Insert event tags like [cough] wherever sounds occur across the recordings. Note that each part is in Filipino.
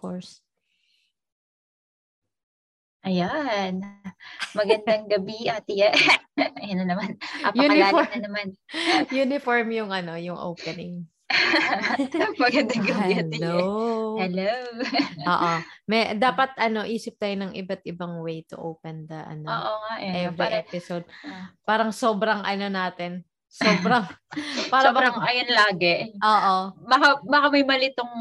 course. Ayan. Magandang [laughs] gabi, Ate. [laughs] Ayan na naman. Apakalalim Uniform. na naman. [laughs] Uniform yung ano, yung opening. Magandang gabi, Ate. Hello. Hello. Oo. May dapat ano, isip tayo ng iba't ibang way to open the ano, Oo nga eh. every Para, episode. Ah. Parang sobrang ano natin. Sobrang para sobrang bang- ayan lagi. Oo. Baka, baka may malitong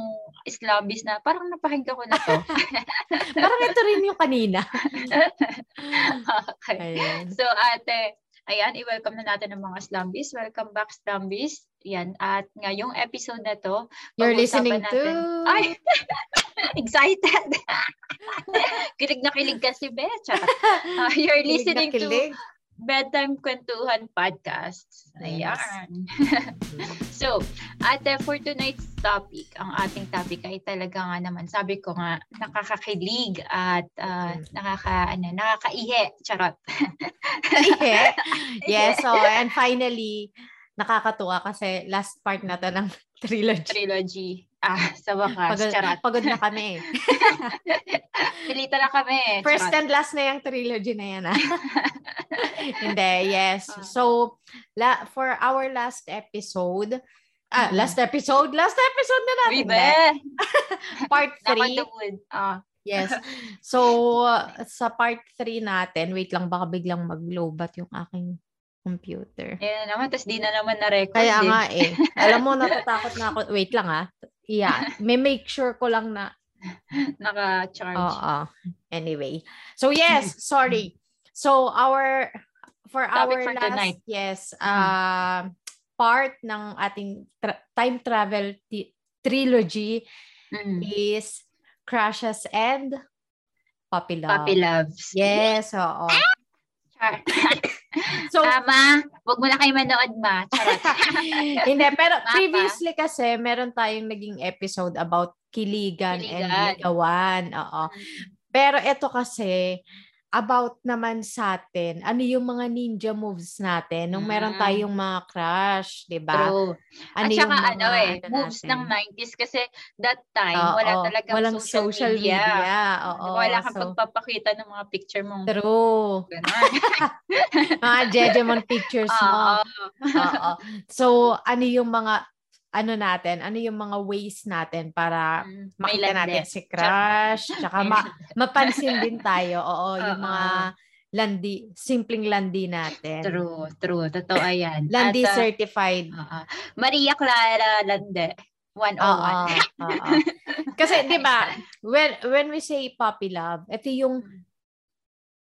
Islambis na parang napakinggan ko na to. [laughs] Parang ito rin yung kanina. [laughs] okay. Ayan. So ate, ayan, i-welcome na natin ang mga Slambis. Welcome back Slambis. Yan. At ngayong episode na to, You're listening to natin- Ay! [laughs] excited! kilig na kilig ka si Betcha. Uh, you're Kilig listening to. Bedtime Kwentuhan Podcast. Yes. Ayan. [laughs] so, ate, for tonight's topic, ang ating topic ay talaga nga naman, sabi ko nga, nakakakilig at uh, nakaka, ano, nakakaihe. Charot. Ihe. [laughs] yes, so and finally nakakatuwa kasi last part na to ng [laughs] trilogy. Trilogy. Ah, sa wakas. Pagod, Charot. pagod na kami eh. [laughs] Pilita na kami. First Charot. and last na yung trilogy na yan. ah. [laughs] Hindi, yes. Ah. So, la for our last episode, ah, Mhm. last episode? Last episode na natin. Be! [laughs] Part 3. Nakatuod. Ah, Yes. So, sa part 3 natin, wait lang, baka biglang mag-lowbat yung aking computer. Yan na naman. Tapos di na naman na-record. Kaya eh. nga eh. Alam mo, natatakot na ako. Wait lang ah. Yeah. May make sure ko lang na. [laughs] Naka-charge. Oo. Anyway. So yes, [laughs] sorry. So our, for Topic our for last, tonight. yes, uh, part ng ating tra- time travel ti- trilogy Mm. is Crushes and Puppy Love. Puppy loves. Yes, oo. Char. [laughs] [laughs] So, Tama. Huwag mo na kayo manood, ma. [laughs] Hindi, pero Mapa. previously kasi meron tayong naging episode about kiligan, and Kiligan. ligawan. Oo. Pero ito kasi about naman sa atin, ano yung mga ninja moves natin nung meron Mm. tayong mga crush, 'di ba? Ano At saka yung mga ano eh, ano moves natin? ng 90s kasi that time, Oo, wala talagang walang social, media. Oo, wala kang so, pagpapakita ng mga picture mong True. gano'n. [laughs] Mga Jejemon pictures mo. [laughs] Oo. So, ano yung mga ano natin, ano yung mga ways natin para Mm, makita natin si crush, [laughs] tsaka ma- mapansin din tayo. Oo, [laughs] yung mga landi, simpleng landi natin. True, true. Totoo yan. Landi At, ah, certified. oo. Maria Clara Lande. 101. Oo. oo. Kasi [laughs] 'di ba, when when we say puppy love, ito yung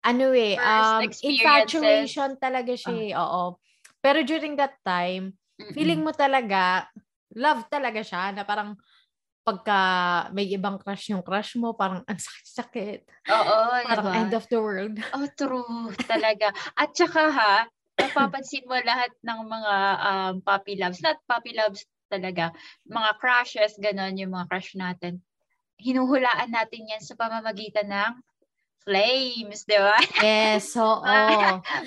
ano eh, um, infatuation talaga siya. eh, Oo. Pero during that time, Mm-mm. feeling mo talaga, love talaga siya, na parang pagka may ibang crush yung crush mo, parang ang sakit-sakit. Oo, Parang diba? end of the world. Oh, true. Talaga. At saka ha, mapapansin mo lahat ng mga um, puppy loves, not puppy loves talaga, mga crushes, ganon yung mga crush natin. Hinuhulaan natin yan sa pamamagitan ng flames, di ba? Yes, [laughs] oo.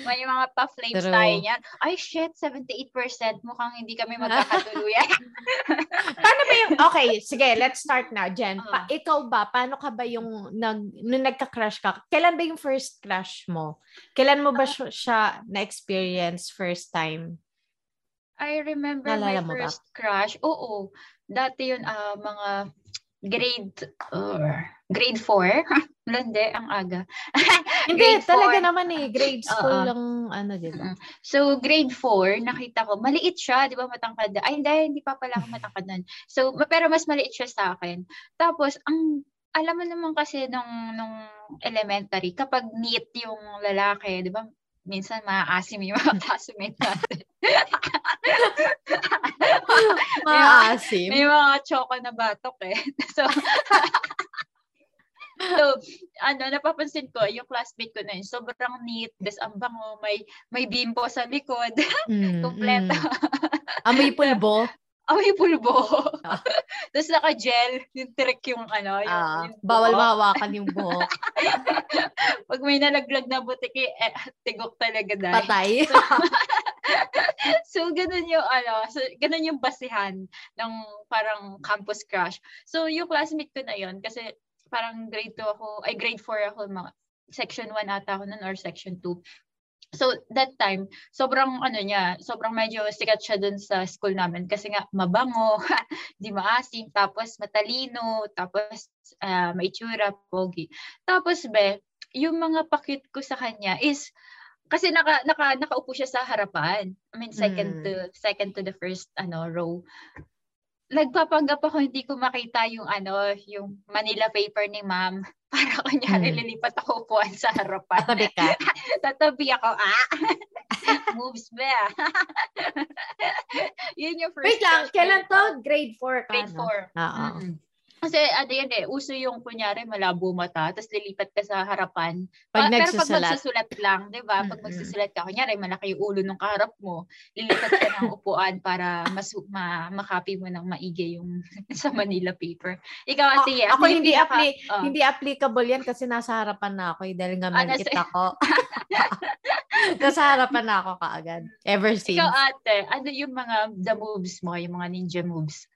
May mga pa-flames True. tayo niyan. Ay, shit, 78%. Mukhang hindi kami [laughs] magkakatuluyan. Paano ba yung, okay, sige, let's start now, Jen. Pa, Oo. ikaw ba, paano ka ba yung, nag, nung nagka-crush ka, kailan ba yung first crush mo? Kailan mo ba Ah. siya, na-experience first time? I remember Naalala my mo ba? first crush. Oo. Dati yun, ah, mga grade, uh, grade 4. Lande, [laughs] ang aga. [laughs] Hindi, Grade talaga four. naman eh. Grade school Oo. lang, ano, di ba? So, grade 4, nakita ko, maliit siya, di ba, matangkad. Ay, hindi, hindi pa pala ako matangkad nun. So, pero mas maliit siya sa akin. Tapos, ang, alam mo naman kasi nung, nung elementary, kapag neat yung lalaki, di ba, minsan maasim yung mga [laughs] classmate natin. [laughs] Maasim. May mga choco na batok eh. [laughs] So, so, ano, napapansin ko, yung classmate ko na yun, sobrang neat, des ang bango, may, may bimbo sa likod, Mm, kompleto. mm. Amoy pulbo. Amoy pulbo. Ah. [laughs] Tapos naka-gel, yung trick yung ano, yung, Ah, yung bawal mahawakan yung buhok. [laughs] Pag may nalaglag na butiki, eh, tigok talaga dahil. Patay. [laughs] so, ganun yung, ano, so, ganun yung basihan ng parang campus crush. So, yung classmate ko na yon kasi parang grade 2 ako, ay grade 4 ako, mga, section 1 ata ako nun or section 2. So that time, sobrang ano niya, sobrang medyo sikat siya dun sa school namin kasi nga mabango, [laughs] di maasim, tapos matalino, tapos uh, may tsura, pogi. Tapos be, yung mga pakit ko sa kanya is kasi naka, naka nakaupo siya sa harapan. I mean second mm. to second to the first ano row nagpapanggap ako hindi ko makita yung ano, yung Manila paper ni ma'am. [laughs] Para kunyari hmm. lilipat ako upuan sa harapan. Tatabi ka? [laughs] Tatabi ako, ah. [laughs] Moves ba? Yun yung first Wait lang, kailan to? Grade 4 ka, Grade 4. No? Oo. Mm-hmm. Kasi ano yan eh, uso yung kunyari malabo mata, tapos lilipat ka sa harapan. Pag Pero pag magsusulat lang, di ba? Pag magsusulat ka, kunyari malaki yung ulo ng kaharap mo, lilipat ka ng upuan para mas ma makopy mo ng maigi yung [laughs] sa Manila paper. Ikaw, oh, sige. Ako hindi, appli- oh. hindi applicable yan kasi nasa harapan na ako eh, dahil nga ah, malikit nasa... ako. [laughs] nasa harapan na ako kaagad. Ever since. Ikaw ate, ano yung mga the moves mo, yung mga ninja moves?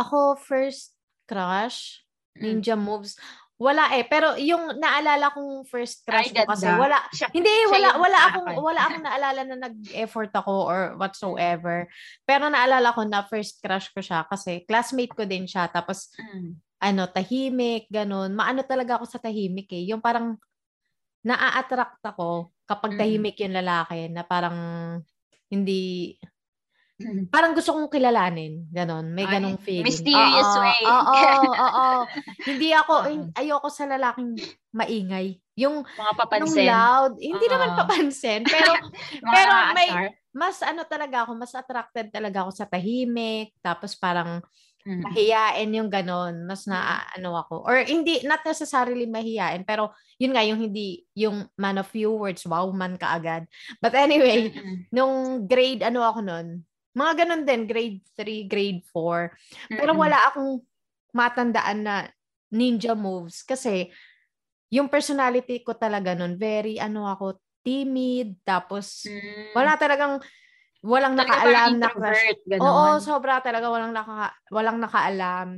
Ako first crush, mm. ninja moves. Wala eh, pero yung naalala kong first crush ko kasi wala siya, hindi siya wala wala akong wala akong naalala na nag-effort ako or whatsoever. Pero naalala ko na first crush ko siya kasi classmate ko din siya tapos mm. ano tahimik ganun. Maano talaga ako sa tahimik eh. Yung parang naa-attract ako kapag tahimik yung lalaki na parang hindi Mm. Parang gusto kong kilalanin, ganon. May ganong feeling. Mysterious oo, way. Oo, oo, [laughs] oo. Hindi ako, ayoko sa lalaking maingay. Yung mga papansin. Yung loud, hindi uh, naman papansin, pero [laughs] pero may mas ano talaga ako, mas attracted talaga ako sa tahimik, tapos parang mm. mahiyain yung ganon, mas na mm. ano ako. Or hindi not necessarily mahiyain, pero yun nga yung hindi yung man of few words, wow man kaagad. But anyway, mm-hmm. nung grade ano ako noon, mga ganun din, grade 3, grade 4. Pero wala akong matandaan na ninja moves kasi yung personality ko talaga nun, very ano ako, timid, tapos mm. wala talagang walang talaga nakaalam na crush. Ganun. Oo, sobra talaga walang naka walang nakaalam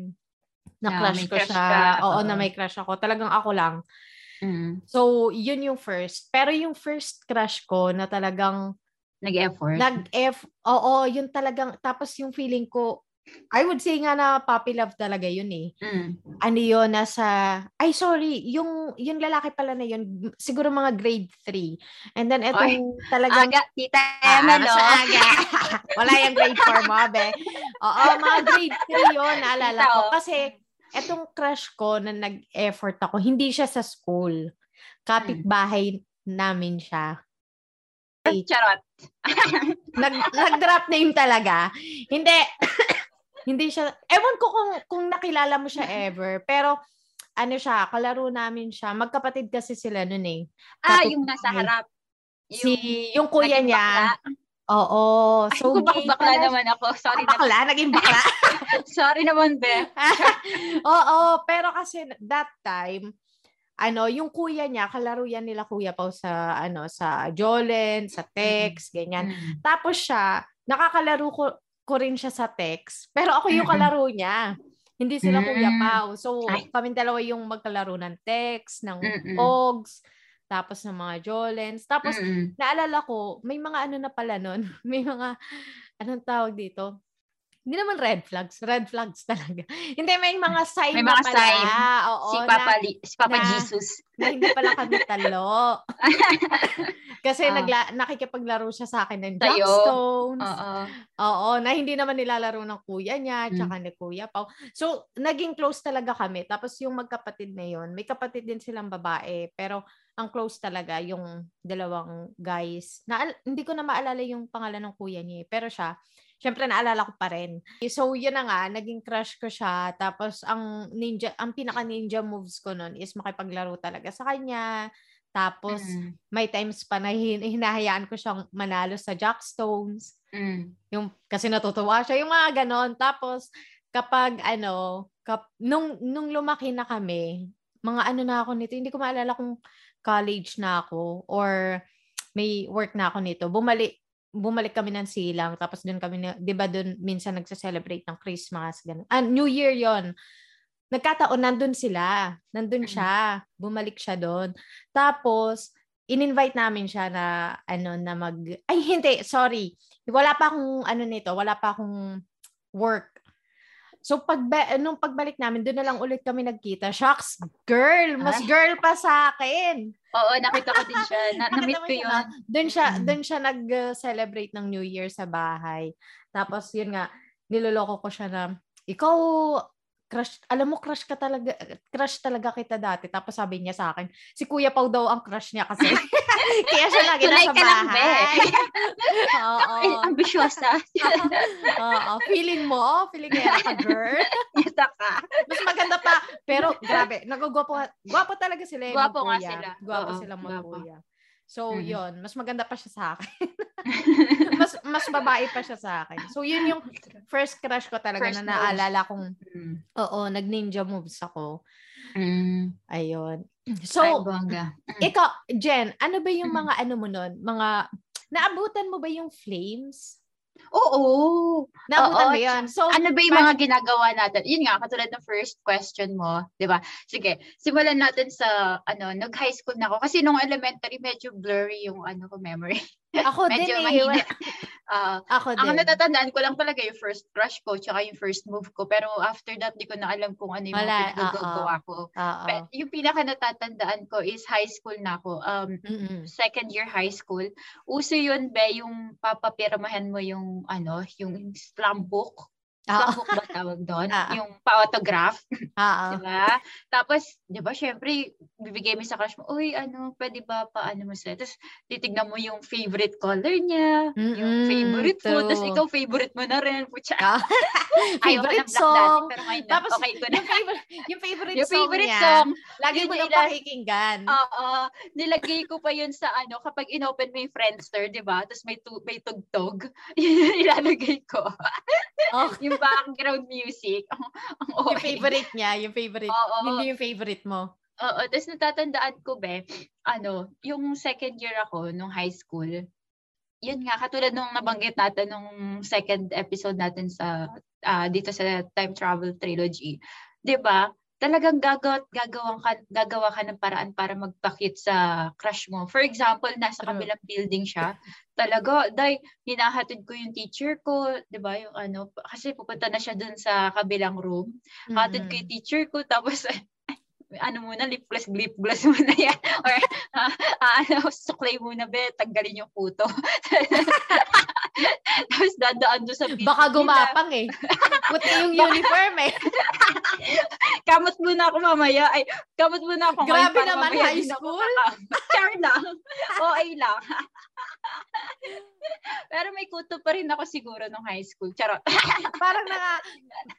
na yeah, crush ko siya. Ka. Oo, na may crush ako. Talagang ako lang. Mm. So, yun yung first. Pero yung first crush ko na talagang Nag-effort? Nag-F, oo, yun talagang, tapos yung feeling ko, I would say nga na puppy love talaga yun eh. Mm. Ano yun, nasa, ay sorry, yung, yung lalaki pala na yun, siguro mga grade 3. And then itong Oy, talagang... Aga, tita Emma, ah, no? aga. [laughs] Wala yung grade 4 mo, be. Oo, mga grade 3 yun, naalala ko. Kasi, etong crush ko na nag-effort ako, hindi siya sa school. Kapit-bahay namin siya. Charot. Nag, nag-drop name talaga. Hindi, [coughs] hindi siya, ewan ko kung, kung nakilala mo siya ever, pero ano siya, kalaro namin siya. Magkapatid kasi sila noon eh. Ah, yung nasa harap. Yung, si, yung kuya niya. Bakla. Oo. So, Ay, kung bakla naman ako. Sorry ah, bakla, na. naging bakla. [laughs] Sorry naman, Be. [laughs] Oo, pero kasi that time, ano, yung kuya niya, kalaro yan nila kuya pa sa, ano, sa Jolen, sa text, ganyan. Mm. Tapos siya, nakakalaro ko, ko rin siya sa text, pero ako yung kalaro niya. Hindi sila Kuya mm. Pau. So, kami dalawa yung magkalaro ng text, ng Pogs, tapos ng mga Jolens. Tapos, Mm-mm. naalala ko, may mga ano na pala nun. [laughs] May mga, anong tawag dito? Hindi naman red flags, red flags talaga. [laughs] hindi, may mga sign may mga pala. sign. Oo, si Papa, na, si Papa na, Jesus. [laughs] Na hindi pala kami talo. [laughs] Kasi uh, nagla, nakikipaglaro siya sa akin ng Jackstones. Oo. Oo, na hindi naman nilalaro ng kuya niya, tsaka mm. ni Kuya Pao. So, naging close talaga kami. Tapos yung magkapatid na yon may kapatid din silang babae. Pero ang close talaga yung dalawang guys. Na, hindi ko na maalala yung pangalan ng kuya niya. Eh. Pero siya, syempre naalala ko pa rin. So, yun na nga, naging crush ko siya. Tapos, ang ninja, ang pinaka ninja moves ko nun is makipaglaro talaga sa kanya. Tapos, mm. may times pa na hin- hinahayaan ko siyang manalo sa Jackstones. Mm. Yung, kasi natutuwa siya. Yung mga ganon. Tapos, kapag ano, kap, nung, nung lumaki na kami, mga ano na ako nito, hindi ko maalala kung college na ako or may work na ako nito. Bumalik, bumalik kami ng silang tapos doon kami 'di ba doon minsan nagse-celebrate ng Christmas ganun. Ah, New Year 'yon. Nagkataon nandun sila. Nandun mm. siya. Bumalik siya doon. Tapos in-invite namin siya na ano na mag Ay hindi, sorry. Wala pa akong ano nito, wala pa akong work So pag nung pagbalik namin, doon na lang ulit kami nagkita. Shocks, girl, mas Ay. girl pa sa akin. Oo, nakita ko din siya. Na, [laughs] na-meet ko yun. Doon siya, mm. doon siya nag-celebrate ng New Year sa bahay. Tapos yun nga, niloloko ko siya na, ikaw, crush, alam mo, crush ka talaga, crush talaga kita dati. Tapos sabi niya sa akin, si Kuya Pau daw ang crush niya kasi. [laughs] Kaya siya lagi Tunay nasa bahay. [laughs] Oo. Ambisyosa. [laughs] Oo. Feeling mo, feeling kaya ka, girl. Yata ka. Mas maganda pa. Pero, grabe, nagugwapo, gwapo talaga sila. Gwapo nga sila. Gwapo sila mga kuya. So, mm. yun. Mas maganda pa siya sa akin. [laughs] mas mas babae pa siya sa akin. So, yun yung first crush ko talaga first na naalala kong, mm. oo, nag-ninja moves ako. Mm. Ayun. So, Ay, bongga. Mm. ikaw, Jen, ano ba yung mm. mga ano mo nun? Mga, naabutan mo ba yung flames? Oo. Nabutan mo yan. So, ano ba yung mga ginagawa natin? Yun nga, katulad ng first question mo, di ba? Sige, simulan natin sa, ano, nag-high school na ako. Kasi nung elementary, medyo blurry yung, ano ko, memory. [laughs] Ako Medyo din eh. Uh, [laughs] ako din. Ang natatandaan ko lang talaga yung first crush ko tsaka yung first move ko. Pero after that, di ko na alam kung ano yung Wala, mga ko. Uh-oh. Yung pinaka natatandaan ko is high school na ako. Um, Mm-mm. second year high school. Uso yun, be, yung papapirmahan mo yung, ano, yung slam book. Slumbook ba tawag doon? [laughs] yung pa-autograph. [laughs] diba? Tapos, di ba, syempre, bibigay mo sa crush mo, uy, ano, pwede ba paano mo sa Tapos, titignan mo yung favorite color niya, Mm-mm, yung favorite food, tapos ikaw favorite mo na rin. Putya. Ah. [laughs] favorite song. Dati, pero ngayon Tapos, okay ko na. yung favorite, yung favorite yung song favorite niya, song, lagi mo na pakikinggan. Oo. Nilagay ko pa yun sa ano, kapag inopen mo yung Friendster, di ba? Tapos may, tu- may tugtog. ilalagay ko. Okay. yung background music. [laughs] Ang, ang okay. Yung favorite niya, yung favorite. Oo, hindi yung favorite mo. Oo, tapos natatandaan ko, be, ano, yung second year ako nung high school, yun nga, katulad nung nabanggit natin nung second episode natin sa, uh, dito sa Time Travel Trilogy, di ba? Talagang gagawa, gagawa ka, gagawa ka ng paraan para magpakit sa crush mo. For example, nasa kabilang building siya, talaga, dahil hinahatid ko yung teacher ko, 'di ba? Yung ano, kasi pupunta na siya dun sa kabilang room. Mm-hmm. Hatid ko yung teacher ko [laughs] tapos ano muna, lip gloss, lip gloss muna yan. Or, uh, uh, ano, suklay muna, be, tanggalin yung puto. [laughs] Tapos dadaan doon sa video Baka gumapang eh. Puti yung uniform eh. [laughs] kamot muna ako mamaya. Ay, kamot muna ako Grabe naman, high school. Char [laughs] lang. Okay lang. Pero may kuto pa rin ako siguro nung high school. Charot. parang nga,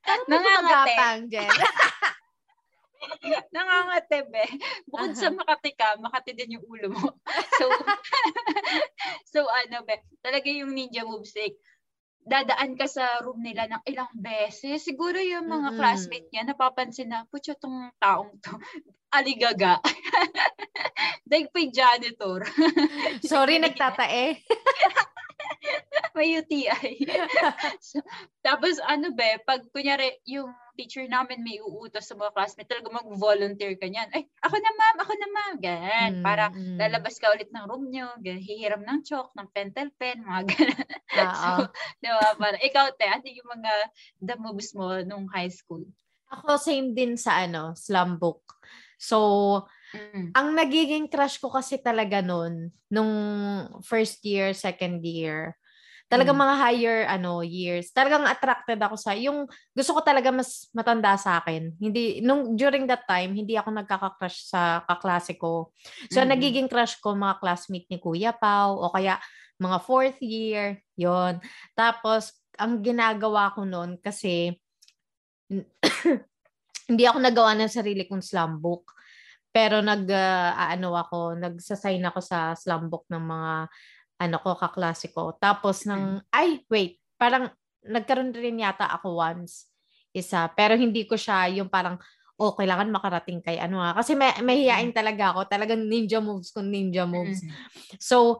parang nangangate. Jen. [laughs] Nangangate, be. Bukod uh-huh. sa Makati ka, Makati din yung ulo mo. [laughs] So, [laughs] so ano, be, talaga yung ninja moves like, dadaan ka sa room nila ng ilang beses. Siguro yung mga mm-hmm. classmate niya, napapansin na, putya tong taong to. Aligaga. Daig pa janitor. Sorry, nagtatae. May UTI. so, tapos ano be, pag kunyari yung teacher namin may uutos sa mga classmates, talaga mag-volunteer ka niyan. Ay, ako na ma'am, ako na ma'am. Ganyan. Mm, para mm. lalabas ka ulit ng room nyo, ganyan, hihiram ng chalk, ng pentel pen, mga [laughs] ganyan. so, diba, para, ikaw te, ano yung mga the moves mo nung high school? Ako same din sa ano, slum book. So, Mm. Ang nagiging crush ko kasi talaga noon, nung first year, second year, Talagang mm. mga higher ano years. Talagang attracted ako sa yung gusto ko talaga mas matanda sa akin. Hindi nung during that time hindi ako nagkaka-crush sa kaklase ko. So mm. nagiging crush ko mga classmate ni Kuya Pau o kaya mga fourth year, 'yon. Tapos ang ginagawa ko noon kasi [coughs] hindi ako nagawa ng sarili kong slam book. Pero nag uh, ano ako, nagsasign ako sa slam book ng mga ano ko, kaklase ko. Tapos ng, mm. ay, wait, parang nagkaroon rin yata ako once, isa. Pero hindi ko siya yung parang, oh, kailangan makarating kay ano nga. Kasi may, mahihain mm. talaga ako. Talagang ninja moves kung ninja moves. Mm. So,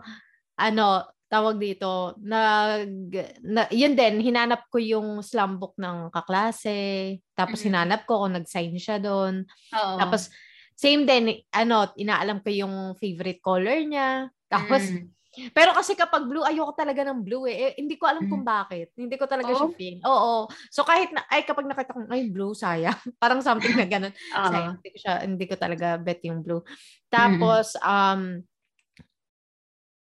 ano, tawag dito, nag, na, yun din, hinanap ko yung slam book ng kaklase. Tapos mm-hmm. hinanap ko kung nag-sign siya doon. Tapos, same din, ano, inaalam ko yung favorite color niya. Tapos, mm. Pero kasi kapag blue, ayoko talaga ng blue eh. eh hindi ko alam mm. kung bakit. Hindi ko talaga oh. siya feel. Oo. So kahit na, ay kapag nakita ko, ay blue, sayang. [laughs] Parang something na ganun. uh-huh. Sayang, hindi ko, siya, hindi ko talaga bet yung blue. Tapos, mm. um,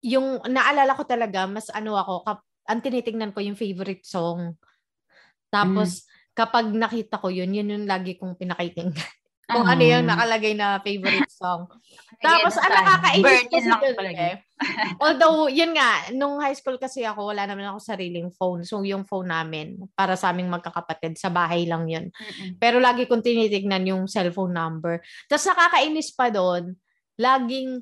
yung naalala ko talaga, mas ano ako, kap, ang tinitingnan ko yung favorite song. Tapos, mm. kapag nakita ko yun, yun yung lagi kong pinakaitingnan. [laughs] Kung uh-huh. ano yung nakalagay na favorite song. [laughs] Tapos, ang nakakainis kasi dun eh. [laughs] Although, yun nga, nung high school kasi ako, wala naman ako sariling phone. So, yung phone namin, para sa aming magkakapatid, sa bahay lang yun. Mm-mm. Pero lagi kong tinitignan yung cellphone number. Tapos, nakakainis pa doon, laging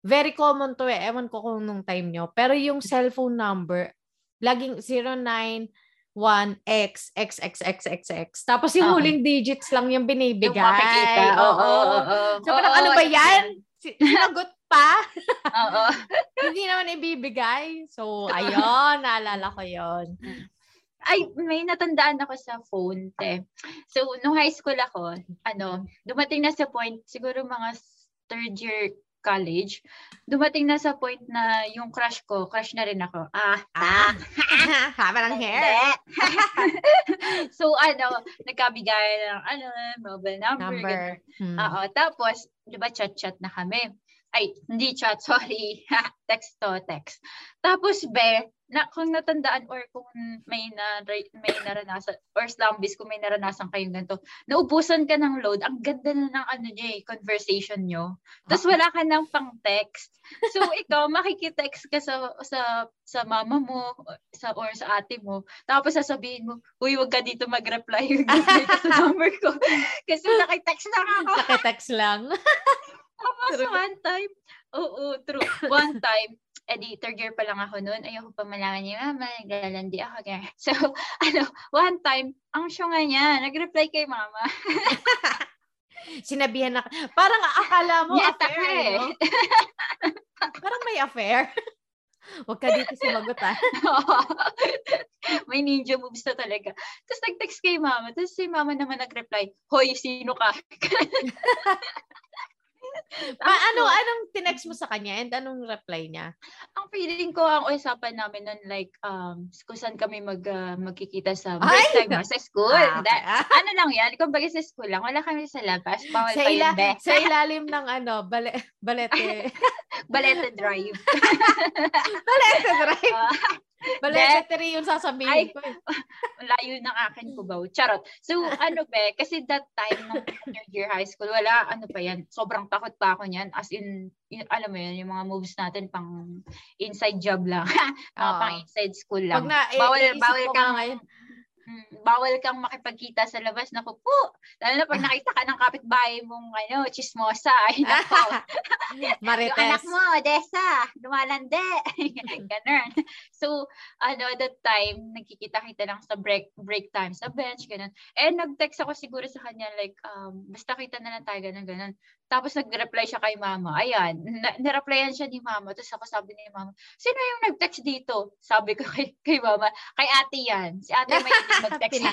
Very common to eh. Ewan ko kung nung time nyo. Pero yung cellphone number, laging 091X, XXXXX. Tapos yung uh huling digits lang yung binibigay. Yung makikita. Oo. Oh, oh, oh, so, parang ano ba yan? Sinagot pa? Oo. [laughs] Hindi naman ibibigay. So, ayun, naalala ko yon ay, may natandaan ako sa phone, te. So, nung high school ako, ano, dumating na sa point, siguro mga third year college, dumating na sa point na yung crush ko, crush na rin ako. Ah, ah, [laughs] haba ng hair. [laughs] so, ano, nagkabigay ng, ano, mobile number. number. Hmm. Oo, tapos, di ba, chat-chat na kami. Ay, hindi chat, [laughs] sorry. text to text. Tapos, be, na kung natandaan or kung may na may naranasan or slambis kung may naranasan kayong ganito, naubusan ka ng load, ang ganda na ng ano niya eh, conversation nyo. Tapos wala ka ng pang text. So [laughs] ikaw makikitext ka sa sa sa mama mo sa or sa ate mo. Tapos sasabihin mo, "Uy, wag ka dito mag-reply, [laughs] ka sa number ko." Kasi nakitext lang ako. Nakitext lang. Tapos one time, oo, true. [coughs] One time, edi third year pa lang ako noon, ayoko pa malaman niya, mama, naglalandi ako. Ganyan. [laughs] So, ano, one time, ang syunga niya, nag-reply kay mama. [laughs] Sinabihan na, parang akala mo Yata affair, eh. no? [laughs] parang may affair. Huwag ka dito sumagot ah. may ninja moves na talaga. Tapos nag-text kay mama. Tapos si mama naman nag-reply, Hoy, sino ka? Pa, [laughs] ano, anong tinext mo sa kanya and anong reply niya? Ang feeling ko, ang usapan namin nun, like, um, kung saan kami mag, uh, magkikita sa break time sa school. Ah, okay. That, ano lang yan, kung bagay sa school lang, wala kami sa labas, bawal sa pa ila- Sa ilalim ng ano, bale, balete. [laughs] balete drive. [laughs] balete drive. Uh, Balesatry yung sasabihin Ay, ko. Eh. [laughs] layo ng akin po ba? Charot. So, ano be, kasi that time nung third year high school, wala, ano pa yan, sobrang takot pa ako niyan. As in, yun, alam mo yun, yung mga moves natin pang inside job lang. [laughs] uh, pang inside school lang. Pag na, eh, bawal, bawal kang, ngayon, Mm, bawal kang makipagkita sa labas. Naku po, lalo na pag [laughs] nakita ka ng kapitbahay mong ano, chismosa. Ay. [laughs] Marites. Yung anak mo, Desa, lumalande. [laughs] ganun. So, ano, that time, nagkikita-kita lang sa break break time sa bench, ganun. Eh, nag-text ako siguro sa kanya, like, um, basta kita na lang tayo, ganun, ganun. Tapos nag-reply siya kay mama. Ayan, na- na-replyan siya ni mama. Tapos ako sabi ni mama, sino yung nag-text dito? Sabi ko kay, kay mama, kay ate yan. Si ate may mag-text. [laughs] Pina,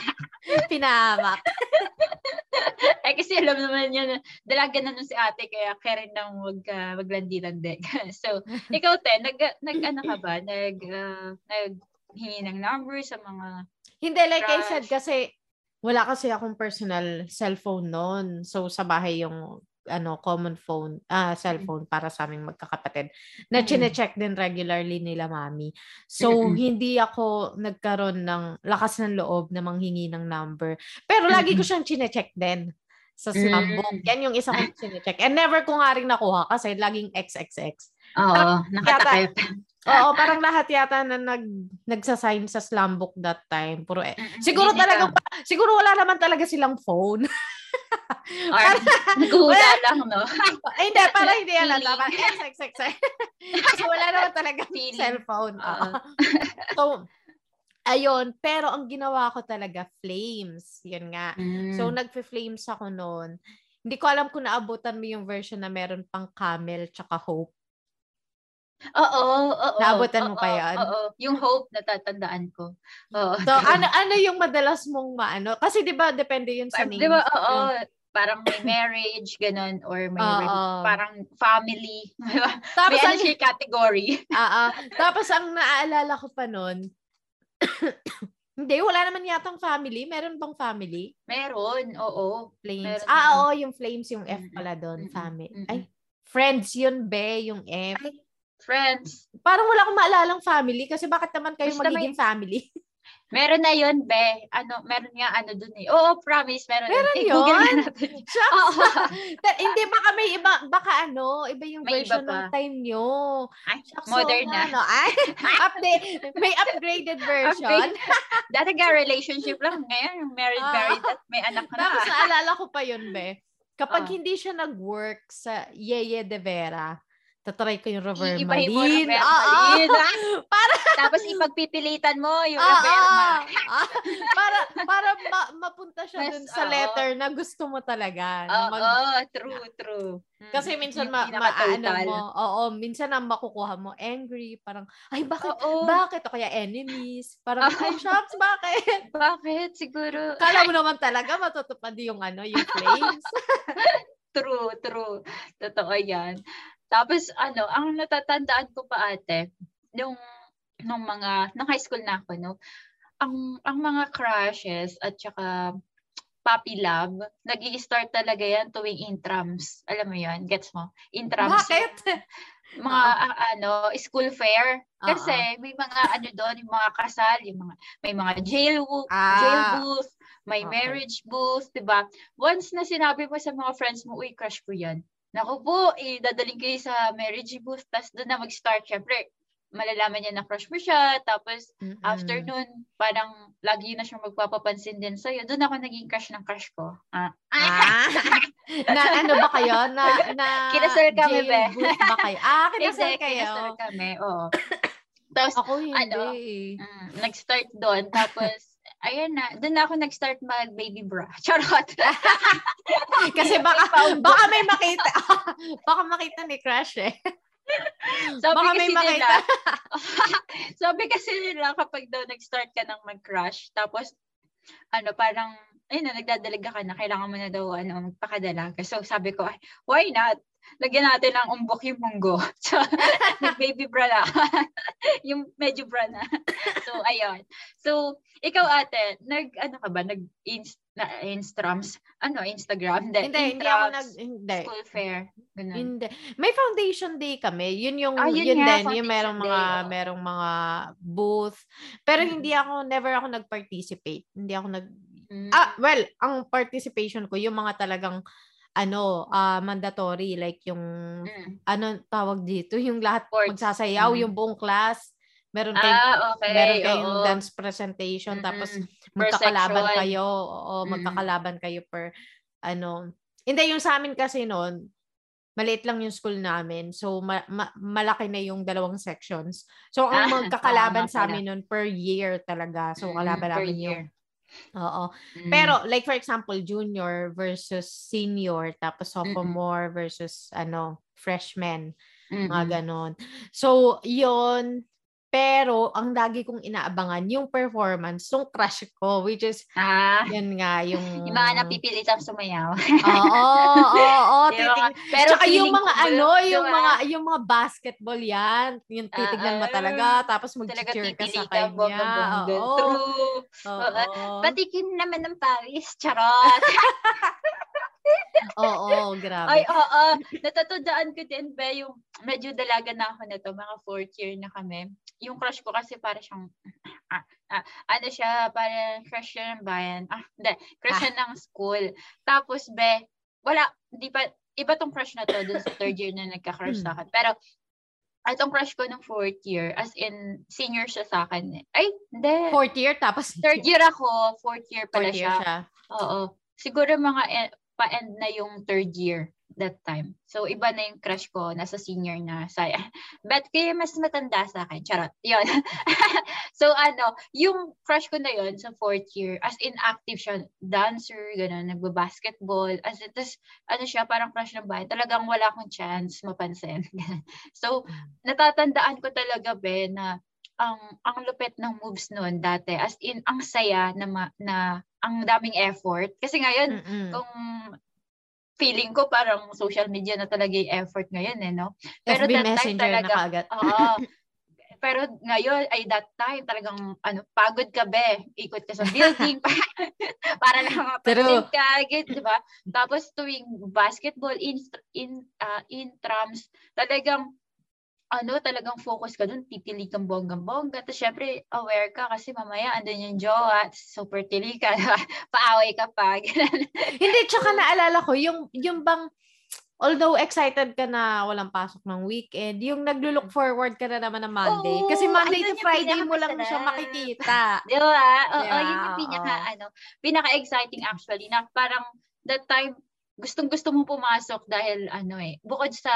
pinahamak. [laughs] eh kasi alam naman niya na dalaga na nun si ate kaya kaya rin nang wag, uh, maglanditan din. [laughs] so, ikaw te, nag, nag ano ka ba? Nag, uh, nag hingi ng number sa mga Hindi, like crush. I said, kasi wala kasi akong personal cellphone noon. So, sa bahay yung ano common phone ah cellphone para sa aming magkakapatid na mm-hmm. check din regularly nila mami so hindi ako nagkaroon ng lakas ng loob na manghingi ng number pero lagi ko siyang chine-check din sa Slumbook. Yan yung isa kong chine-check. And never ko nga rin nakuha kasi laging XXX. Oo, nakatakip. Oo, parang lahat yata na nag nagsa-sign sa Slumbook that time. Puro eh. Siguro talaga siguro wala naman talaga silang phone. [laughs] Or, naghuhula lang, no? [laughs] Ay, hindi, para hindi yan lang. Tama. X, X, X, Kasi wala naman talaga cellphone. Uh-huh. so, ayun. Pero ang ginawa ko talaga, flames. Yun nga. Mm. So, nagfe-flames ako noon. Hindi ko alam kung naabutan mo yung version na meron pang camel tsaka hope. Oo, oo. Naabutan mo pa yan? Oo, yung hope natatandaan ko. Oo. So, [laughs] ano ano yung madalas mong maano? Kasi 'di ba depende yun sa name. 'Di ba? Oo. Parang may marriage, ganun, or may uh, parang family. [laughs] Tapos may siya category. [laughs] Oo. Tapos ang naaalala ko pa noon, [coughs] hindi, wala naman yatang family. Meron bang family? Meron, oo. Flames. Meron ah, oo, yung flames, yung F pala doon. Family. Ay, friends yun, be, yung F. Ay, friends. Parang wala akong maalalang family kasi bakit naman kayo Basta magiging may... family? [laughs] Meron na yun, be. Ano, meron nga ano dun eh. Oo, promise, meron. Meron eh, yun? [laughs] Shucks. [laughs] Hindi, baka may iba, baka ano, iba yung may version iba ng time nyo. Ay, Shucks, modern so, na. Ano, ay, update, may upgraded version. Upgrade. Dati nga relationship lang. Ngayon, married, uh, married at may anak na. Tapos naalala ko pa yun, be. Kapag uh, hindi siya nag-work sa Yeye de Vera, tatry ko yung Rover Iibahin mo Rover Malin. [laughs] para tapos ipagpipilitan mo yung ah, Rover ah, [laughs] para para ma- mapunta siya Mas, dun sa letter na gusto mo talaga. Oo, mag- oh, true, true. Kasi minsan ma, ma ano mo, oo, minsan ang makukuha mo angry, parang ay bakit oo. bakit o kaya enemies, parang [laughs] ay shops bakit? bakit siguro? Kala mo naman talaga matutupad yung ano, yung flames. true, true. Totoo 'yan. Tapos ano, ang natatandaan ko pa ate, nung nung mga nung high school na ako no, ang ang mga crushes at saka puppy love, nag start talaga yan tuwing intrams. Alam mo yan? Gets mo? Intrams. Bakit? [laughs] mga uh, ano, school fair. Kasi uh-huh. may mga ano doon, yung mga kasal, yung mga may mga jail ah. jail booth, may okay. marriage booth, 'di ba? Once na sinabi mo sa mga friends mo, uy, crush ko 'yan. Naku po, idadaling kayo sa marriage booth, tapos doon na mag-start. Siyempre, malalaman niya na crush mo siya. Tapos, mm-hmm. after nun, parang lagi na siyang magpapapansin din sa'yo. Doon ako naging crush ng crush ko. Ah. ah. [laughs] na ano ba kayo? Na, na kinasal kami, be. ba kayo? Ah, kinasal kayo? Kinasal kami, oo. Tapos, ako hindi. Ano, mm, nag-start doon. Tapos, ayun na, doon na ako nag-start mag baby bra. [laughs] Charot. [laughs] Kasi baka, baka may makita, [laughs] baka makita ni Crush eh. Sabi baka kasi may makita. nila, sabi kasi nila kapag daw nag-start ka ng mag-crush, tapos ano, parang, ayun na, nagdadalaga ka na, kailangan mo na daw, ano, magpakadalaga. So, sabi ko, ay, why not? Lagyan natin ng umbok yung munggo. [laughs] So, [laughs] baby bra na. [laughs] yung medyo bra na. So, ayun. So, ikaw ate, nag, ano ka ba, nag, inst, na, instrams, ano, Instagram? Hindi, hindi, hindi ako nag, hindi. School fair. Ganun. Hindi. May foundation day kami. Yun yung, ah, yun, yun nga, din, yung merong mga, day, oh. merong mga booth. Pero mm-hmm. hindi ako, never ako nag-participate. Hindi ako nag, mm-hmm. ah, well, ang participation ko, yung mga talagang, ano, uh, mandatory like yung mm. ano tawag dito, [laughs] yung lahat Sports. magsasayaw, mm. yung buong class. Meron kayong ah, okay. meron kayong Oo. dance presentation mm-hmm. tapos magkakalaban section. kayo. Oo, mm. magkakalaban kayo per ano. Hindi yung sa amin kasi noon, maliit lang yung school namin. So, ma- ma- malaki na yung dalawang sections. So, ang ah, [laughs] magkakalaban sa amin noon per year talaga. So, kalaban mm, namin year. Oo. Mm. Pero like for example, junior versus senior, tapos sophomore mm. versus ano, freshman, mm. mga ganon. So, 'yon pero, ang lagi kong inaabangan, yung performance ng crush ko, which is, ah, yan nga, yung... Yung mga napipilitang sumayaw. Oo, oo, oo. [laughs] Titig... Pero Tsaka yung mga ano, yung mga, yung mga basketball yan, yung titignan mo talaga, tapos mag-cheer ka sa kanya. Oo. True. Oo. Patikin naman ng Paris, charot. [laughs] Oo, grabe. Ay, oo. Natatandaan ko din, ba, yung medyo dalaga na ako nito, mga fourth year na kami. Yung crush ko kasi para siyang, [clears throat] ah, ah, ano siya, para crush siya ng bayan. Ah, hindi, crush siya ah. ng school. Tapos, be, wala, di pa, iba tong crush na to dun sa third year na nagka-crush sa akin. Pero, itong crush ko ng fourth year, as in, senior siya sa akin. Eh. Ay, hindi. Fourth year, tapos? Third year ako, fourth year pala fourth year siya. siya. Oo. Siguro mga pa-end na yung third year that time. So, iba na yung crush ko. Nasa senior na. Saya. [laughs] But kaya mas matanda sa akin. Charot. Yun. [laughs] so, ano, yung crush ko na yun sa fourth year, as in active siya, dancer, gano'n, nagbabasketball. As in, tas, ano siya, parang crush ng bahay. Talagang wala akong chance mapansin. [laughs] so, natatandaan ko talaga, be, na ang ang lupit ng moves noon dati as in ang saya na ma, na ang daming effort. Kasi ngayon Mm-mm. kung feeling ko parang social media na talaga yung effort ngayon eh no? Pero FB that time talaga oo. [laughs] Pero ngayon ay that time talagang ano pagod ka be. Ikot ka sa building [laughs] para lang mapasin ka di ba? Tapos tuwing basketball in in uh, in trams talagang ano, talagang focus ka dun, titili kang bonggang-bongga. Tapos syempre, aware ka kasi mamaya andun yung jowa, super tili ka, [laughs] paaway ka pa. [laughs] Hindi, tsaka naalala ko, yung, yung bang, although excited ka na walang pasok ng weekend, yung naglo-look forward ka na naman ng Monday. Oo, kasi Monday to Friday mo lang siya makikita. [laughs] Di ba? Oo, yeah, yun yung pinaka, oh. ano, pinaka-exciting actually, na parang that time, gustong-gusto mo pumasok dahil ano eh, bukod sa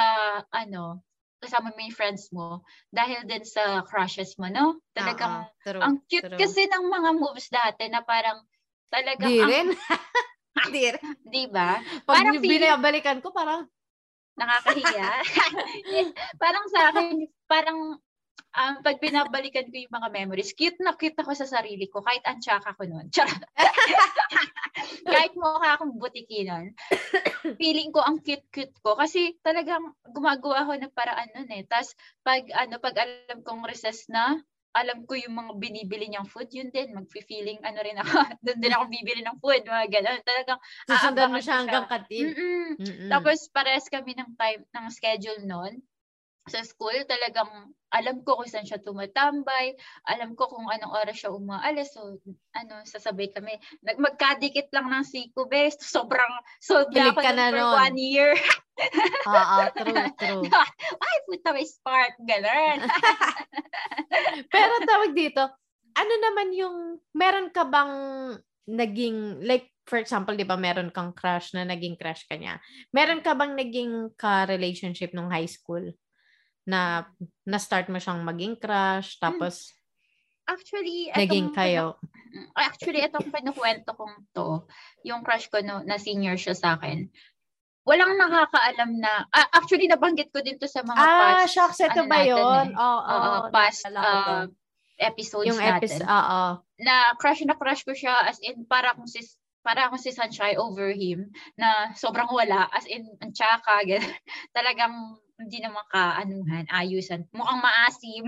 ano, kasama mo yung friends mo dahil din sa crushes mo, no? Talagang, uh-huh. true, ang cute true. kasi ng mga moves dati na parang talagang... Di rin. [laughs] Di rin. Di ba? Pag parang binabalikan ko, parang... Nakakahiya. [laughs] parang sa akin, parang um, pag binabalikan ko yung mga memories, cute na cute ako sa sarili ko, kahit antsaka ko noon. [laughs] Charot. kahit mukha akong butiki nun. Feeling ko ang cute-cute ko. Kasi talagang gumagawa ako ng paraan nun eh. Tapos pag, ano, pag alam kong recess na, alam ko yung mga binibili niyang food, yun din, mag-feeling ano rin ako, [laughs] doon din ako bibili ng food, mga gano'n. Talagang Susundan mo siya hanggang katil. Tapos pares kami ng time, ng schedule noon sa school, talagang alam ko kung saan siya tumatambay, alam ko kung anong oras siya umaalis. So, ano, sasabay kami. Magkadikit lang ng siko best. Sobrang sold na ako na for one year. [laughs] Oo, true, true. [laughs] Ay, puta may spark. Ganun. [laughs] Pero tawag dito, ano naman yung, meron ka bang naging, like, for example, di ba, meron kang crush na naging crush ka niya. Meron ka bang naging ka-relationship nung high school? Na na-start mo siyang maging crush, hmm. tapos Actually, naging kayo. Actually, itong pinukwento kong to, yung crush ko no, na senior siya sa akin, walang nakakaalam na, ah, actually, nabanggit ko din to sa mga ah, past. Ah, shocks, ito ano ba yun? Eh. Oh, oh, uh, past uh, episodes yung natin. Episode, oo. Na crush na crush ko siya as in para kung sis para akong si Sunshine over him na sobrang wala as in ang tsaka [laughs] talagang hindi na makaanuhan, ayusan. Mukhang maasim.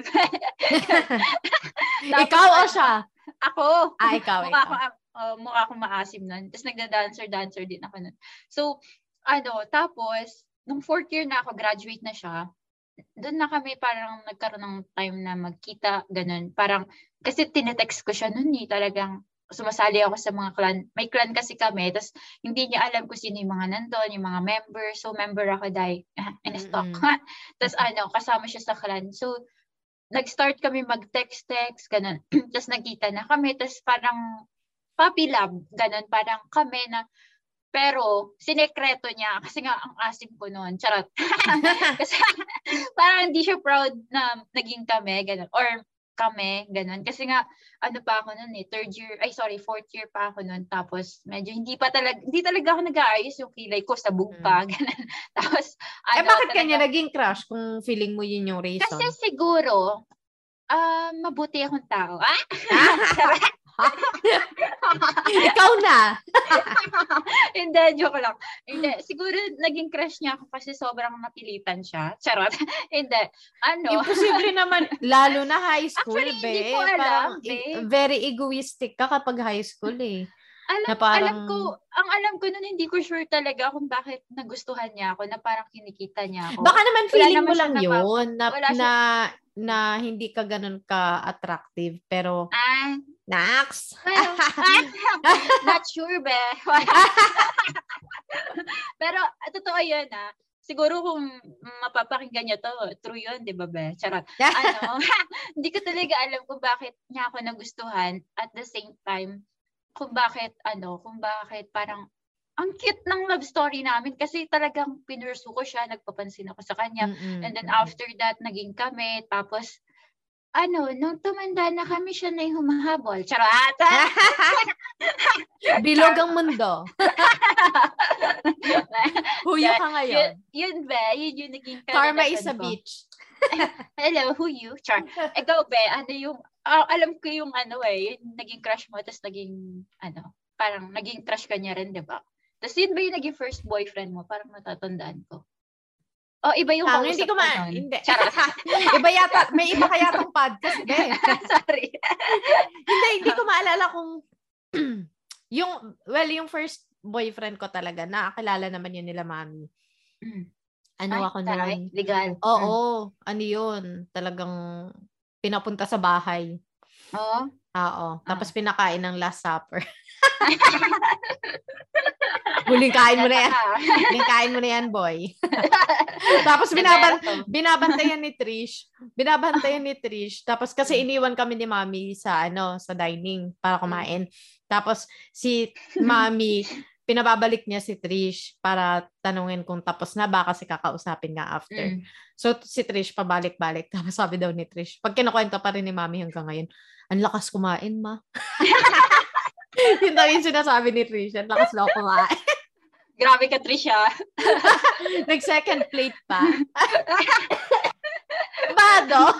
[laughs] ikaw o siya? Ako. Ah, ikaw, mukha ikaw. Ako, uh, mukha akong maasim nun. Tapos nagda-dancer-dancer din ako nun. So, ano, tapos, nung fourth year na ako, graduate na siya, doon na kami parang nagkaroon ng time na magkita, ganun. Parang, kasi tinetext ko siya noon eh, talagang sumasali ako sa mga clan. May clan kasi kami, tapos hindi niya alam kung sino yung mga nandun, yung mga member. So, member ako dahil in stock. Mm-hmm. [laughs] tapos ano, kasama siya sa clan. So, nag-start kami mag-text-text, ganun. [clears throat] tapos nagkita na kami, tapos parang puppy love, ganun. Parang kami na, pero, sinekreto niya, kasi nga, ang asim ko noon, charot. [laughs] kasi, [laughs] parang hindi siya proud na naging kami, ganun. Or, kami, ganun. Kasi nga, ano pa ako noon eh, third year, ay sorry, fourth year pa ako noon. Tapos, medyo hindi pa talaga, hindi talaga ako nag-aayos yung kilay ko, sa pa, mm. ganun. [laughs] Tapos, eh, ano, eh, bakit talaga, kanya naging crush kung feeling mo yun yung reason? Kasi siguro, uh, mabuti akong tao. Ah? [laughs] [laughs] Ikaw na. [laughs] Hindi, joke lang. Hindi, siguro naging crush niya ako kasi sobrang napilitan siya. Charot. [laughs] Hindi. Ano? Imposible naman, lalo na high school, Actually, be. Hindi ko alam, parang, be. Very egoistic ka kapag high school, eh. Alam, na parang... alam ko, ang alam ko nun, hindi ko sure talaga kung bakit nagustuhan niya ako, na parang kinikita niya ako. Baka naman feeling naman mo lang yun, na, na, na hindi ka ganun ka-attractive, pero... Ah, Nax! Well, [laughs] [laughs] not sure, be. [laughs] Pero, totoo yun, ah. Siguro kung mapapakinggan niya to, true yun, di ba, be? Charot. ano, hindi ko talaga alam kung bakit niya ako nagustuhan at the same time, kung bakit, ano, kung bakit parang ang cute ng love story namin kasi talagang pinursu ko siya, nagpapansin ako sa kanya. Mm-mm, And then after that, naging kami. Tapos, ano, nung tumanda na kami, siya na yung humahabol. Charot! [laughs] Bilog ang mundo. [laughs] Huyo ka ngayon. Yun, yun ba? Yun yung naging Karma is a beach. [laughs] Hello, who you? Char. Ikaw, be, ano yung, uh, alam ko yung ano eh, yung naging crush mo, tapos naging, ano, parang naging crush ka niya rin, di ba? Tapos yun ba yung naging first boyfriend mo? Parang natatandaan ko. Oh, iba yung Tang, hindi ko ma... Hindi. [laughs] iba yata, may iba kaya tong podcast. Hindi. [laughs] Sorry. hindi, hindi ko maalala kung [clears throat] yung, well, yung first boyfriend ko talaga, nakakilala naman yun nila mami. Mm. Ano Ay, ako noon? Legal. Oo. Mm. Ano yun? Talagang pinapunta sa bahay. Oo. Oo. Tapos ah. pinakain ng last supper. [laughs] Huling kain mo na yan. Huling kain mo na yan, boy. [laughs] Tapos binaban binabantayan ni Trish. Binabantayan [laughs] ni Trish. Tapos kasi iniwan kami ni Mami sa ano, sa dining para kumain. Tapos si Mami pinababalik niya si Trish para tanungin kung tapos na ba kasi kakausapin nga after. Mm. So si Trish pabalik-balik. [laughs] Tapos sabi daw ni Trish, pag kinukwento pa rin ni Mami hanggang ngayon, ang lakas kumain, ma. [laughs] Yun daw yung sinasabi ni Trish, ang lakas daw kumain. [laughs] Grabe ka, Trisha. Nag-second plate pa. Bado.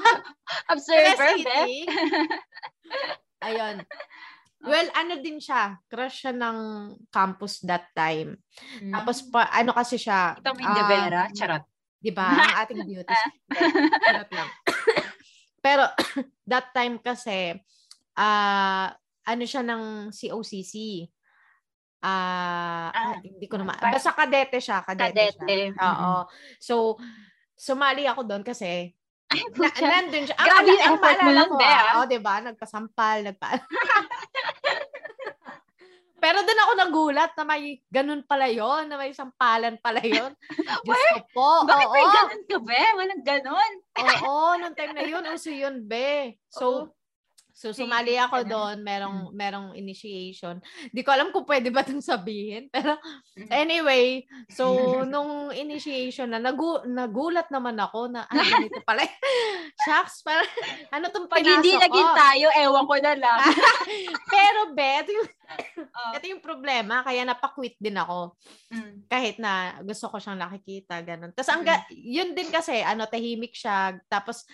Observer, Ayun. Well, ano din siya. Crush siya ng campus that time. Mm. Tapos, pa, ano kasi siya. Ito may uh, Vera. Charot. Di ba? [laughs] Ang ating beauty. [laughs] Charot lang. [coughs] Pero, [coughs] that time kasi, uh, ano siya ng COCC. Uh, ah, hindi ko naman. Basta kadete siya. Kadete, kadete. siya. Oo. So, sumali ako doon kasi na, nandun siya. Grabe yung effort mo lang, de, ah. Oh, diba? Nagpasampal, nagpa... [laughs] Pero doon ako nagulat na may ganun pala yon na may sampalan pala yon [laughs] Diyos ko po. Bakit oo. may ganun ka, be? Walang ganun. Oo, nung time na yun, uso yun, be. So, oo. So, sumali ako doon, merong, mm. merong initiation. Di ko alam kung pwede ba itong sabihin. [laughs] Pero, mm. anyway, so, [laughs] nung initiation na, nagu, nagulat naman ako na, ano, [laughs] ganito pala. Shucks, para, ano itong Pag hindi naging tayo, ewan ko na lang. Pero, be, ito yung, oh. ito yung problema, kaya napakwit din ako. Mm. Kahit na gusto ko siyang nakikita, ganun. Tapos, ang, mm. yun din kasi, ano, tahimik siya. Tapos,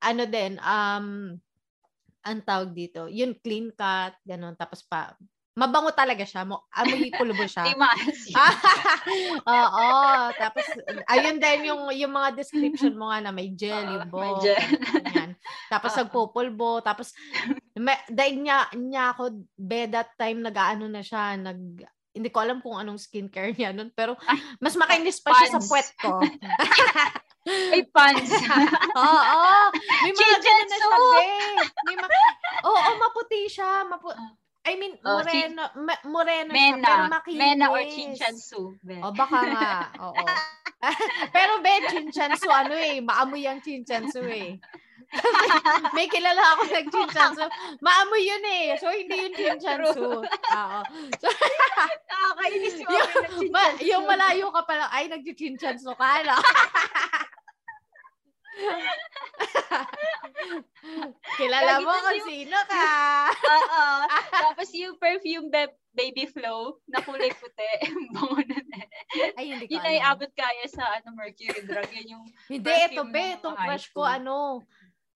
ano din, um, ang tawag dito, yun clean cut, ganun. Tapos pa, mabango talaga siya. Mo, amoy pulubo siya. [laughs] [laughs] Oo. Tapos, ayun din yung, yung mga description mo nga na may gel, uh, yung bo. May gel. Yan. Tapos, uh, nagpupulbo. Tapos, may, dahil niya, niya ako, be that time, nag-ano na siya, nag, hindi ko alam kung anong skincare niya nun, pero mas makainis pa siya sa puwet ko. [laughs] May pants. [laughs] Oo. oh, May mga ganun na siya, May ma- Oo, oh, maputi siya. Mapu- ah. I mean, oh, moreno, oh, ma- moreno mena, siya, pero makinis. Mena or chinchansu. O, oh, baka nga. Oo. [laughs] [laughs] pero be, chinchansu, ano eh, maamoy ang chinchansu eh. [laughs] may kilala ako nag-chinchansu. Maamoy yun eh. So, hindi yun chinchansu. Oo. So, [laughs] Nakakainis yung, yung, ma- yung malayo ka pala, ay, nag-chinchansu ka, no? [laughs] Kilala mo kung sino ka. Oo. Tapos yung perfume be- baby flow na kulay puti. Bango na Ay, hindi ko Yun ay abot kaya sa ano Mercury drug. Yan yung Hindi, ito be. Itong crush ko, ano,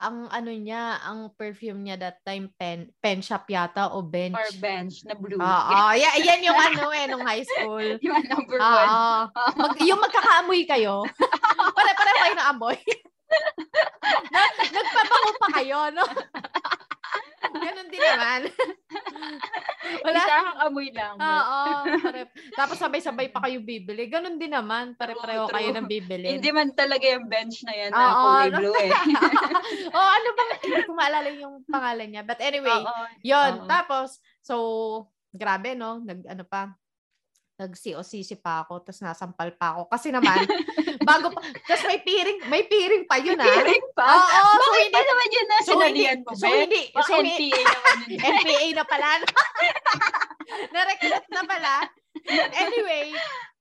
ang ano niya, ang perfume niya that time, pen, pen shop yata o bench. Or bench na blue. Oo, [laughs] uh, yeah, yan yung ano eh, nung high school. [laughs] yung number uh, one. Mag, yung magkakaamoy kayo. [laughs] Pare-pare kayo na amoy. Nagpabango pa kayo, no? Ganon din naman. Wala. Isang amoy lang. Oo. Pare, tapos sabay-sabay pa kayo bibili. Ganon din naman. Pare-pareho kayo ng bibili. Hindi man talaga yung bench na yan na kulay [laughs] blue eh. oh, ano ba? Hindi ko maalala yung pangalan niya. But anyway, yun. Oo. Tapos, so, grabe, no? Nag, ano pa, nag-COCC pa ako, tapos nasampal pa ako. Kasi naman, [laughs] bago pa, tapos may piring, may piring pa yun ah. Piring pa? Oo. Oh, Bakit so, hindi, naman yun na so, sinalian mo? So, hindi. So, NPA naman yun. [laughs] NPA na pala. Na-recruit na pala. [laughs] anyway,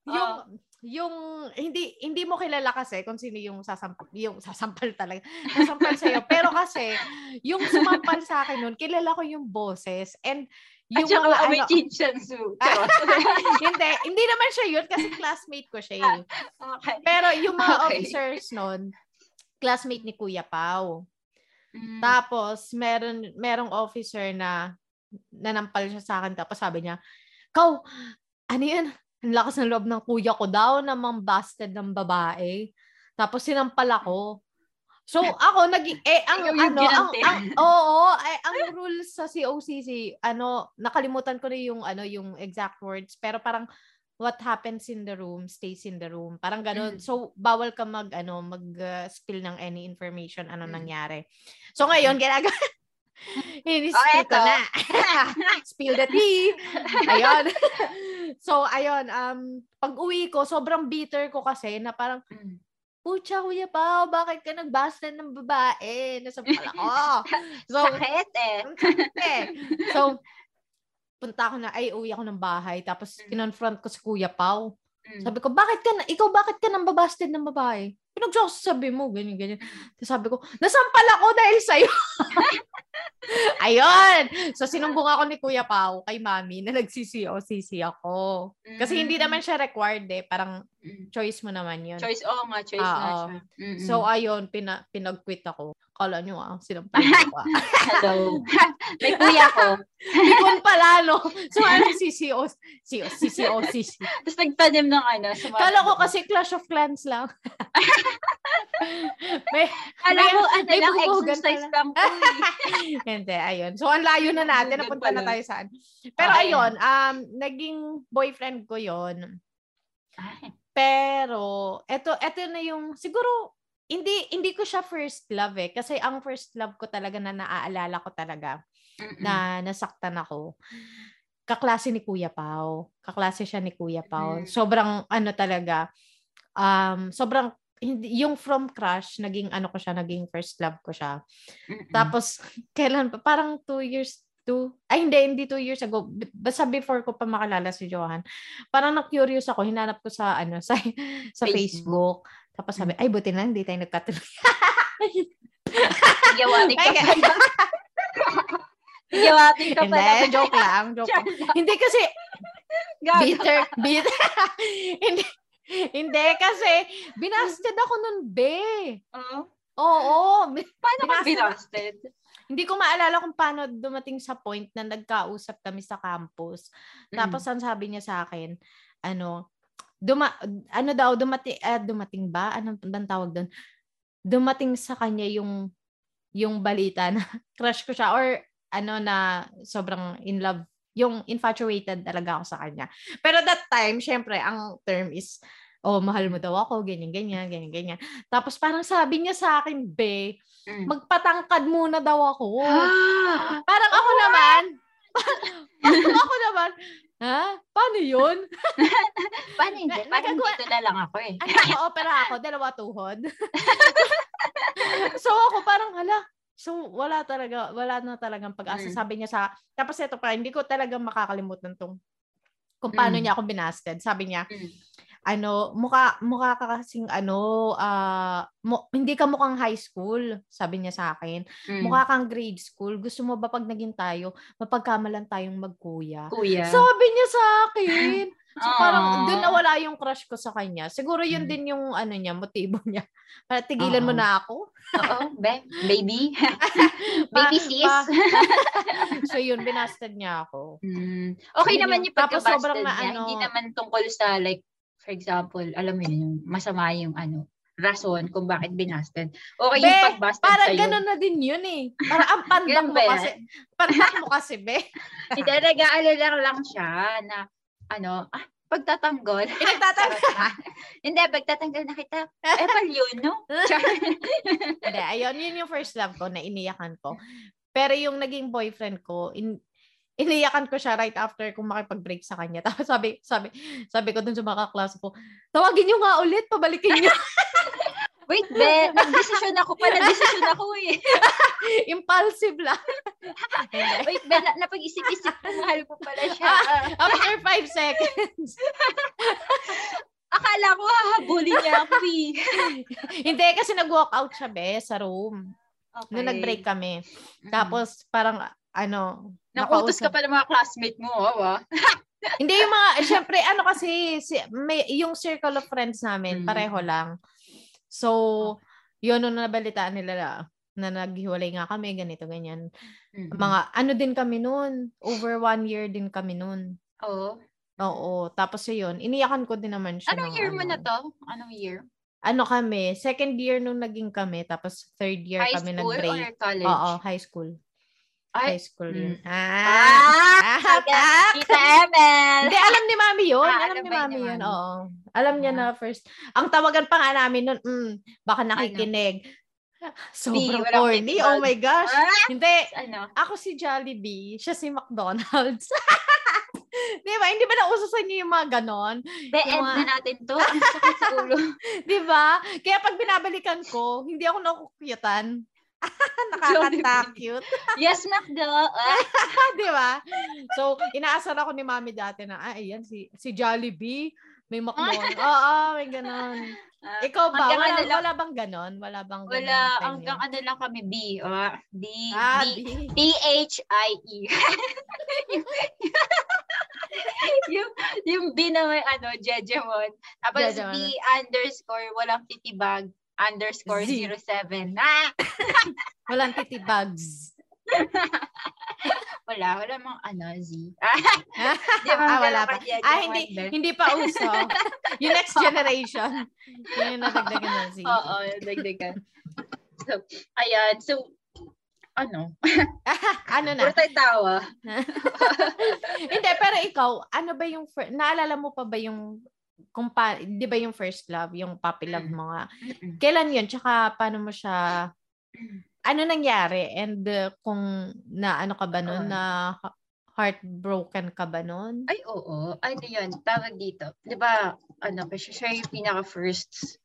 yung uh, yung hindi hindi mo kilala kasi kung sino yung sasampal yung sasampal talaga [laughs] sasampal sa iyo pero kasi yung sumampal sa akin noon kilala ko yung boses and yung At mga ano, Chinsu. [laughs] hindi, hindi naman siya yun kasi classmate ko siya yun. okay. Pero yung mga okay. officers noon, classmate ni Kuya Pau. Mm. Tapos, meron, merong officer na nanampal siya sa akin. Tapos sabi niya, Kau, ano yun? Ang lakas ng loob ng kuya ko daw na busted ng babae. Tapos sinampal ako. So ako nag eh ang ano ang, ang oo eh, ang rules sa COCC ano nakalimutan ko na yung ano yung exact words pero parang what happens in the room stays in the room parang ganoon mm. so bawal ka mag ano mag uh, spill ng any information ano mm. nangyari so ngayon ginagawa [laughs] Ini-spill oh, ko na. [laughs] Spill the tea. Ayun. [laughs] so, ayun. Um, pag uwi ko, sobrang bitter ko kasi na parang, mm. Pucha, Kuya Pao, bakit ka nagbastan ng babae? Nasampal [laughs] ako. So, sakit eh. eh. So, [laughs] punta ako na, ay, uwi ako ng bahay. Tapos, mm. kinonfront ko si Kuya Pao. Mm. Sabi ko, bakit ka na, ikaw bakit ka nang babasted ng babae? Pinagsasabi mo, ganyan, ganyan. Tapos sabi ko, nasampal ako dahil sa'yo. [laughs] [laughs] Ayun! So, sinumbong ako ni Kuya Pao kay Mami na nagsisi-o-sisi ako. Kasi hindi mm. naman siya required eh. Parang mm. choice mo naman yun. Choice, oo oh, nga, choice uh, na siya. Mm-mm. So, ayun, pina, pinag-quit ako. Kala nyo ah, sinampal ako ah. Hello. May kuya ko. Bikon pala, no? So, ano, CCO, CCO, CCO, Tapos nagtanim ng ano. Kala ko kasi Clash of Clans lang. [laughs] may, Alam mo, ano may lang, exercise lang. Eh. [laughs] Hindi, ayun. So, ang layo na natin. Napunta na tayo saan. Pero okay. ayun, um, naging boyfriend ko yon Pero, eto, eto na yung, siguro, hindi hindi ko siya first love eh kasi ang first love ko talaga na naaalala ko talaga Mm-mm. na nasaktan ako kaklase ni Kuya Pau kaklase siya ni Kuya Pau mm-hmm. sobrang ano talaga um sobrang hindi, yung from crush, naging ano ko siya, naging first love ko siya. Mm-mm. Tapos, [laughs] kailan pa? Parang two years, two, ay hindi, hindi two years ago. Basta before ko pa makalala si Johan. Parang na-curious ako, hinanap ko sa, ano, [laughs] sa, sa Facebook. Facebook. Tapos sabi, ay, buti na, hindi tayo nagkatuloy. [laughs] Gawating ka pa. [laughs] Gawating ka pa. Hindi, joke lang, joke lang. [laughs] hindi kasi, bitter, bitter. hindi, hindi, kasi binasted ako nun, be. Uh-huh. Oo. Paano ka binasted? Hindi ko maalala kung paano dumating sa point na nagkausap kami sa campus. Mm. Tapos ang sabi niya sa akin, ano, duma, ano daw, dumating, uh, dumating ba? Anong bang tawag doon? Dumating sa kanya yung, yung balita na [laughs] crush ko siya or ano na sobrang in love yung infatuated talaga ako sa kanya. Pero that time, syempre, ang term is oh, mahal mo daw ako, ganyan, ganyan, ganyan, ganyan. Tapos parang sabi niya sa akin, be, mm. magpatangkad muna daw ako. [gasps] parang ako naman, parang [laughs] ako naman, ha? Paano yun? [laughs] Paano hindi? Na, parang nagagawa, dito na lang ako eh. Ano, opera ako, dalawa tuhod. [laughs] so ako parang, hala, So, wala talaga, wala na talagang pag-asa. Mm. Sabi niya sa, tapos ito pa, hindi ko talaga makakalimutan tong kung paano mm. niya ako binasted. Sabi niya, mm ano, mukha, mukha ka kasing ano, uh, mo, hindi ka mukhang high school, sabi niya sa akin. Mm. Mukha kang grade school. Gusto mo ba pag naging tayo, mapagkamalan tayong magkuya? Kuya. Sabi niya sa akin. So Aww. [laughs] parang doon nawala yung crush ko sa kanya. Siguro yun mm. din yung ano niya, motibo [laughs] niya. Para tigilan Aww. mo na ako. Oo, be- baby. [laughs] baby sis. so yun, binasted niya ako. Mm. Okay so, naman yung pagkabasted niya. Ano, hindi naman tungkol sa like for example, alam mo yun, yung masama yung ano, rason kung bakit binasted. Okay be, yung pagbasted para sa'yo. ganun na din yun eh. Para ang pandak mo kasi. Pandak mo kasi, be. [laughs] Hindi, nag-aalala lang siya na, ano, ah, pagtatanggol. Pinagtatanggol. [laughs] Hindi, pagtatanggal na kita. Eh, pal yun, no? [laughs] Hindi, ayun, yun yung first love ko na iniyakan ko. Pero yung naging boyfriend ko, in, iniyakan ko siya right after kung makipag-break sa kanya. [laughs] Tapos sabi, sabi, sabi ko dun sa mga klase ko, tawagin niyo nga ulit, pabalikin niyo. [laughs] Wait, be, nag-desisyon ako pala, desisyon ako eh. [laughs] Impulsive lang. Wait, be, na, napag-isip-isip ko, mahal ko pala siya. Ah, after five seconds. Akala ko hahabulin niya ako eh. Hindi, kasi nag-walk out siya, be, sa room. Okay. Nung nag-break kami. Mm-hmm. Tapos, parang, ano, Nakutos ka pa ng mga classmate mo, oh, [laughs] Hindi yung mga, syempre, ano kasi, si, may, yung circle of friends namin, mm. pareho lang. So, yun, nung nabalitaan nila na, na naghiwalay nga kami, ganito, ganyan. Mm-hmm. Mga, ano din kami noon, over one year din kami noon. Oo. Oo. Tapos yun, iniyakan ko din naman siya. Anong year ano, mo na to? Anong year? Ano kami, second year nung naging kami, tapos third year high kami nag-break. High school or college? Oo, high school. Ay, high school yun. Mm. Ah! ah Kita Emel! Hindi, alam ni Mami yun. Ah, alam, ni Mami yun, oo. Alam niya na first. Ang tawagan pa nga namin nun, mm, baka nakikinig. Ano? Sobrang B, corny. Oh my gosh. Ah? Hindi. Ano? Ako si Jollibee. Siya si McDonald's. [laughs] Di ba? Hindi ba nauso sa inyo yung mga ganon? Be-end mga... na natin to. [laughs] Ang sakit sa ulo. Di ba? Kaya pag binabalikan ko, hindi ako [laughs] nakukyutan. Nakaka-cute. [laughs] yes, Macdo. Di ba? [laughs] So, inaasar ako ni Mami dati na, ah, ayan, si, si Jollibee, may McDonald's. Oo, may ganon. Uh, Ikaw ba? Wala, ano lang, wala bang ganon? Wala bang ganon? Wala. Hanggang ano lang kami, B. Uh, D, ah, D, D, T-H-I-E. yung, yung B na may ano, Jejemon. Tapos Jejemon. B underscore, walang titibag underscore Z. 07. [laughs] Ah! Walang titibags. [laughs] wala, wala mong ano, Z. [laughs] di ba, ah, wala pa. Ah, hindi, hindi pa uso. yung next generation. Yun yung nadagdagan ng Z. Oo, dagdagan. So, ayan. So, ano? ano na? Puro tayo tawa. hindi, pero ikaw, ano ba yung, fir- naalala mo pa ba yung kung pa, 'di ba yung first love, yung puppy love mm. mo nga. Kailan 'yun? Tsaka paano mo siya [clears throat] ano nangyari? And uh, kung na ano ka ba noon uh, na heartbroken ka ba noon? Ay, oo. Ano yun? Tawag dito. Di ba, ano, kasi siya yung pinaka-first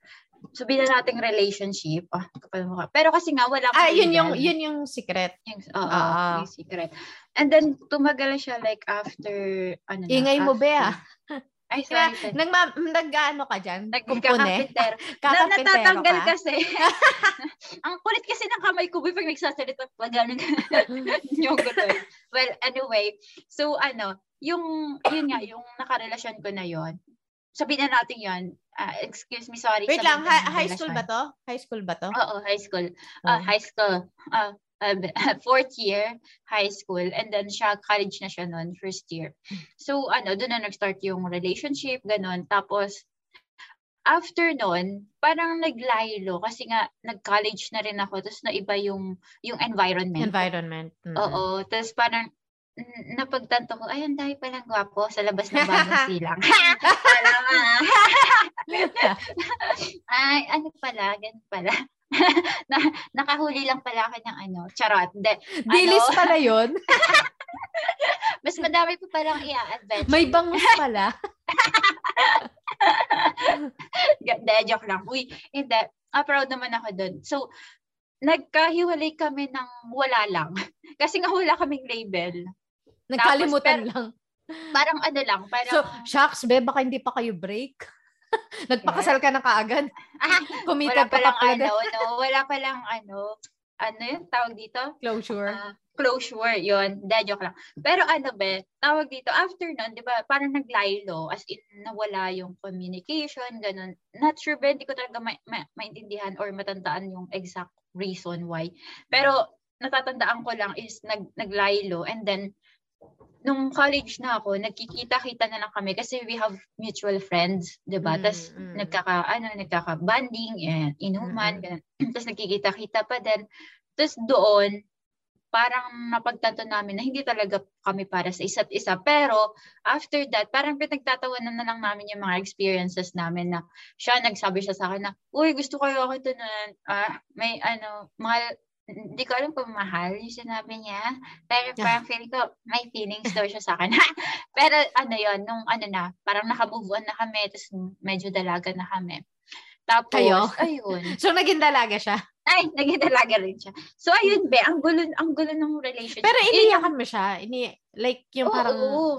sabihin na nating relationship. Ah, kapal mo ka. Pero kasi nga, wala Ah, yun yung, yun yung secret. Yung, oo, uh, yung secret. And then, tumagal siya like after, ano Ingay na, mo, Bea. Ay, sorry. Kaya, nag, nag-ano ka dyan? Nagkakapiter. [laughs] na, natatanggal ka? kasi. [laughs] ang kulit kasi ng kamay ko pag nagsasalita pa gano'n yung. Well, anyway. So, ano, yung, yun nga, yung nakarelasyon ko na yon sabihin na natin yon uh, excuse me, sorry. Wait lang, ha- high school ba to? High school ba to? Oo, high school. Uh, oh. High school. Uh, uh, [laughs] fourth year high school and then siya college na siya noon first year. So ano, doon na nag-start yung relationship, ganun. Tapos after noon, parang naglaylo kasi nga nag-college na rin ako tapos naiba yung yung environment. Environment. Mm-hmm. Oo, tapos parang napagtanto ko, ay, ang dahil palang gwapo sa labas ng bagong [laughs] silang. [laughs] Alam ay, ano pala, ganun pala. [laughs] na, nakahuli lang pala ako ng ano, charot. De, Dilis ano, pala yon [laughs] Mas madami pa palang i-adventure. May bangus pala. [laughs] de, joke lang. Uy, hindi. Ah, proud naman ako doon. So, nagkahiwalay kami ng wala lang. Kasi nga wala kaming label. Nagkalimutan Tapos, lang. Parang ano lang. Parang, so, shucks, be, baka hindi pa kayo break. [laughs] Nagpakasal ka na kaagad. [laughs] Committed wala pa lang ano, no, wala pa lang ano, ano yung tawag dito? Closure. Uh, closure, yun. Da, joke lang. Pero ano ba, tawag dito, after nun, di ba, parang naglaylo, as in, nawala yung communication, ganun. Not sure ba, hindi ko talaga ma- ma- maintindihan or matandaan yung exact reason why. Pero, natatandaan ko lang is nag naglaylo and then nung college na ako, nagkikita-kita na lang kami kasi we have mutual friends, 'di ba? Mm, Tapos mm. nagkaka ano, nagkaka-bonding, eh, inuman, mm. [clears throat] Tapos nagkikita-kita pa din. Tapos doon parang napagtanto namin na hindi talaga kami para sa isa't isa. Pero after that, parang pinagtatawanan na lang namin yung mga experiences namin na siya, nagsabi siya sa akin na, uy, gusto ko yung ito na, ah, may ano, mga hindi ko alam kung mahal yung sinabi niya. Pero ah. parang feeling ko, may feelings daw siya sa akin. [laughs] pero ano yon nung ano na, parang nakamove on na kami, tapos medyo dalaga na kami. Tapos, Kayo? ayun. [laughs] so, naging dalaga siya? Ay, naging dalaga rin siya. So, ayun, be, ang gulo, ang gulo ng relationship. Pero iniyakan mo siya? Ini, like, yung parang, oo,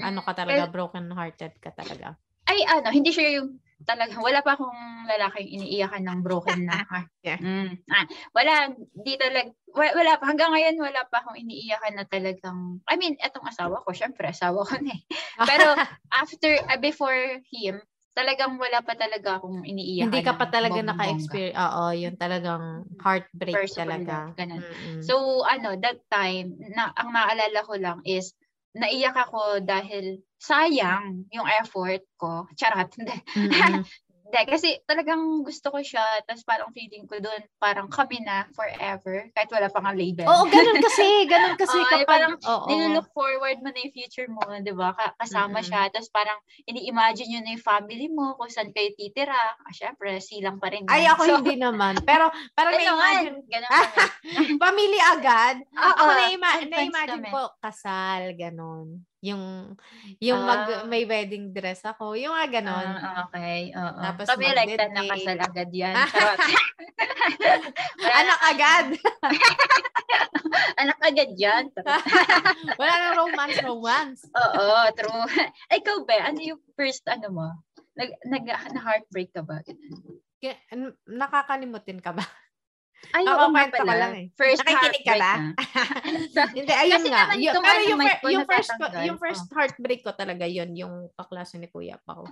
ano ka talaga, broken-hearted ka talaga? Ay, ano, hindi siya yung talagang wala pa akong lalaking iniiyakan ng broken na [laughs] heart. yeah. Mm. Ah, wala, di talaga, wala pa, hanggang ngayon wala pa akong iniiyakan na talagang, I mean, etong asawa ko, syempre, asawa ko na eh. [laughs] Pero after, uh, before him, talagang wala pa talaga akong iniiyakan. Hindi ka pa talaga naka-experience. Oo, yun talagang heartbreak First talaga. Ganun. So, ano, that time, na, ang naalala ko lang is, naiyak ako dahil sayang yung effort ko. Charot. Mm-hmm. [laughs] Hindi, kasi talagang gusto ko siya, tapos parang feeling ko doon, parang kami na forever, kahit wala pang label. Oo, ganun kasi, [laughs] ganun kasi uh, kapag, parang oh, nilook forward mo na yung future mo, di ba? Kasama mm-hmm. siya, tapos parang ini-imagine yun na yung family mo, kung saan kayo titira. Ah, syempre, silang pa rin. Yan. Ay, ako so, hindi naman. Pero, parang na-imagine. Family [laughs] agad. Uh, ako na-ima- na-imagine ko, kasal, ganun. Yung, yung uh, mag, ah. may wedding dress ako. Yung nga ganon. Uh, okay. Oo. Tapos Kami like that nakasal agad yan. [laughs] Anak agad. [laughs] Anak agad yan. [laughs] Wala nang romance, romance. Oo, true. Ikaw ba, ano yung first ano mo? Nag, nag, na heartbreak ka ba? Nakakalimutin ka ba? Ay, oo nga pala. Lang eh. First Nakikinig ka ba? [laughs] Hindi, ayun nga. Yung, pero yung, ano, yung first, yung first oh. heartbreak ko talaga yun, yung kaklase ni Kuya pa ko.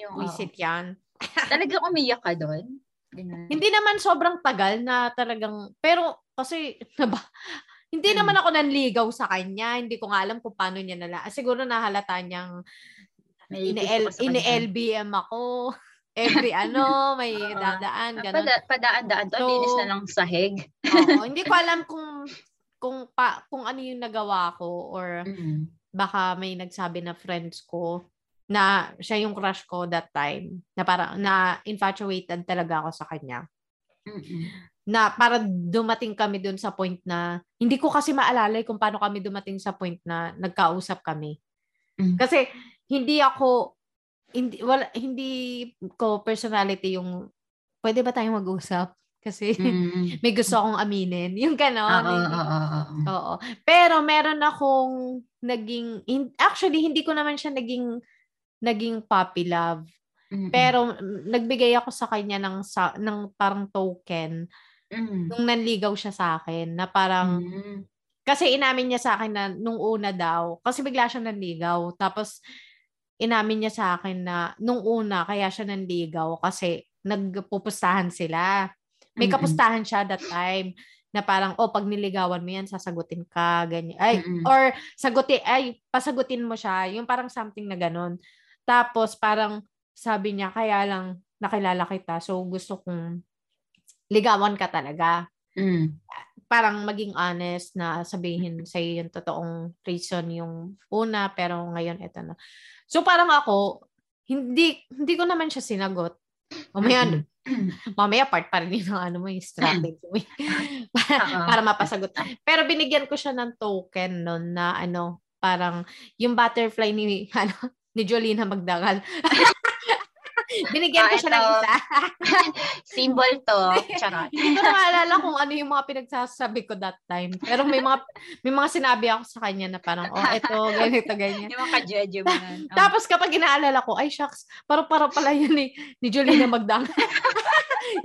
Yung, Visit oh. yan. [laughs] Talagang umiyak ka doon? Hindi naman sobrang tagal na talagang, pero kasi, naba, [laughs] hindi hmm. naman ako nanligaw sa kanya. Hindi ko nga alam kung paano niya nala. Siguro nahalata niyang ini-LBM ako every [laughs] ano, may dadaan, ganun. Pada, padaan-daan to, so, linis na lang sahig. oo, [laughs] hindi ko alam kung kung pa kung ano yung nagawa ko or mm-hmm. baka may nagsabi na friends ko na siya yung crush ko that time na para na infatuated talaga ako sa kanya. Mm-hmm. Na para dumating kami dun sa point na hindi ko kasi maalala kung paano kami dumating sa point na nagkausap kami. Mm-hmm. Kasi hindi ako hindi wala hindi ko personality yung pwede ba tayong mag-usap? Kasi mm. [laughs] may gusto akong aminin. Yung gano'n. Oo, oo, oo. Oo. Pero meron akong naging, in, actually, hindi ko naman siya naging, naging puppy love. Mm-hmm. Pero nagbigay ako sa kanya ng, sa, ng parang token mm-hmm. nung nanligaw siya sa akin na parang, mm-hmm. kasi inamin niya sa akin na nung una daw, kasi bigla siya nanligaw. Tapos, inamin niya sa akin na nung una kaya siya nanligaw kasi nagpupustahan sila. May mm-hmm. kapustahan siya that time na parang oh pag niligawan mo yan sasagutin ka ganyan ay mm-hmm. or sagutin ay pasagutin mo siya yung parang something na ganun tapos parang sabi niya kaya lang nakilala kita so gusto kong ligawan ka talaga mm. Parang maging honest na sabihin sa yung totoong reason yung una pero ngayon ito na So parang ako, hindi hindi ko naman siya sinagot. Mamaya, [clears throat] mamaya part pa rin yung ano mo, yung strategy mo. [laughs] para, [laughs] para mapasagot. Pero binigyan ko siya ng token noon na ano, parang yung butterfly ni [laughs] ano ni Jolina Magdangal. Binigyan ko siya ng isa. [laughs] Symbol to. Charot. Hindi ko maalala kung ano yung mga pinagsasabi ko that time. Pero may mga may mga sinabi ako sa kanya na parang, oh, eto, [laughs] ganito, ganyan. Yung mga mo. Oh. [laughs] Tapos kapag inaalala ko, ay shucks, paro-paro pala yun ni, ni Juliana Magdang.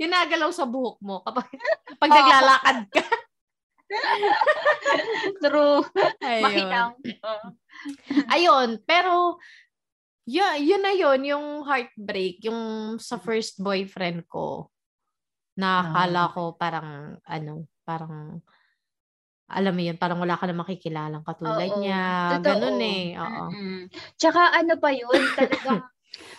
yung nagalaw sa buhok mo kapag pag naglalakad ka. True. Ayun. Makinang. Uh. Ayun, pero Yeah, yun na yun, yung heartbreak, yung sa first boyfriend ko. Nakakala ah. ko parang, ano, parang, alam mo yun, parang wala ka na makikilalang katulad Oo. niya. Totoo. Ganun eh. Oo. Mm-hmm. Tsaka ano pa yun, talagang [laughs]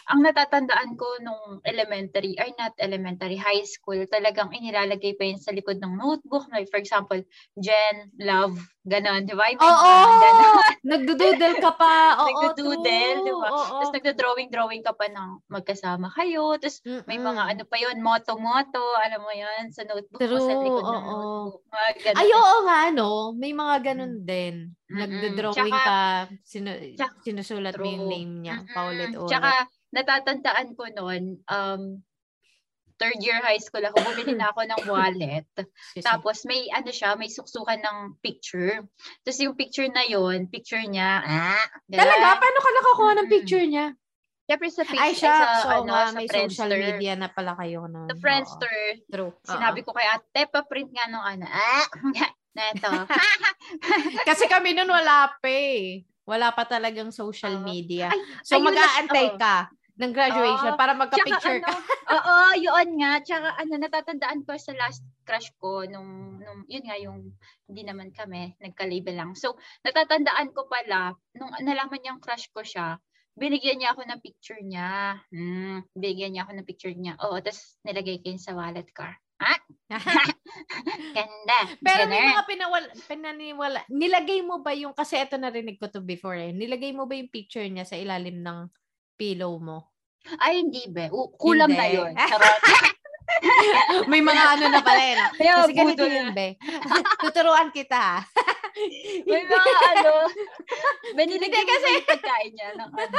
ang natatandaan ko nung elementary, or not elementary, high school, talagang inilalagay pa yun sa likod ng notebook. Like, for example, Jen, love, ganon, di ba? Oo! Oh, [laughs] oh, Nagdududel ka pa. [laughs] Oo, Nagdududel, di ba? Tapos nagdodrawing-drawing ka pa ng magkasama kayo. Tapos Mm-mm. may mga ano pa yun, moto-moto, alam mo yun, sa notebook True, sa likod ng notebook. Ay, oo nga, no? May mga ganon mm. din. Nagdodrawing ka, sinu- sinusulat true. mo yung name niya, paulit-ulit. Tsaka, natatandaan ko noon, um, third year high school ako, bumili na ako ng wallet. [laughs] Tapos may ano siya, may suksukan ng picture. Tapos yung picture na yon, picture niya, ah, Talaga? Paano ka nakakuha ng picture niya? Siyempre sa picture, Ay, siya, sa, so, ano, sa may Friendster. social media na pala kayo nun. Sa Friendster. Oo. True. Sinabi ko kay ate, pa-print nga nung ano, ah, [laughs] na ito. [laughs] Kasi kami nun wala pa eh. Wala pa talagang social Oo. media. Ay, so, mag-aantay oo. ka ng graduation Oo. para magka-picture Tsaka ka. ano, [laughs] Oo, yun nga. Tsaka ano, natatandaan ko sa last crush ko nung, nung yun nga yung hindi naman kami, nagka-label lang. So, natatandaan ko pala, nung nalaman niyang crush ko siya, binigyan niya ako ng picture niya. Hmm, binigyan niya ako ng picture niya. Oo, tapos nilagay ko yun sa wallet ko. Ha? [laughs] [laughs] Ganda. Pero may Ganun. mga pinawal, pinaniwala. Nilagay mo ba yung, kasi ito narinig ko to before eh, nilagay mo ba yung picture niya sa ilalim ng pillow mo? Ay, hindi be. U- kulam na Hindi. yun. [laughs] Charot. [laughs] May mga ano na pala eh. No? Kaya Kasi ganito yun, be. [laughs] Tuturuan kita. May mga ano, may Hindi, nilagay kasi- pagkain niya ng ano.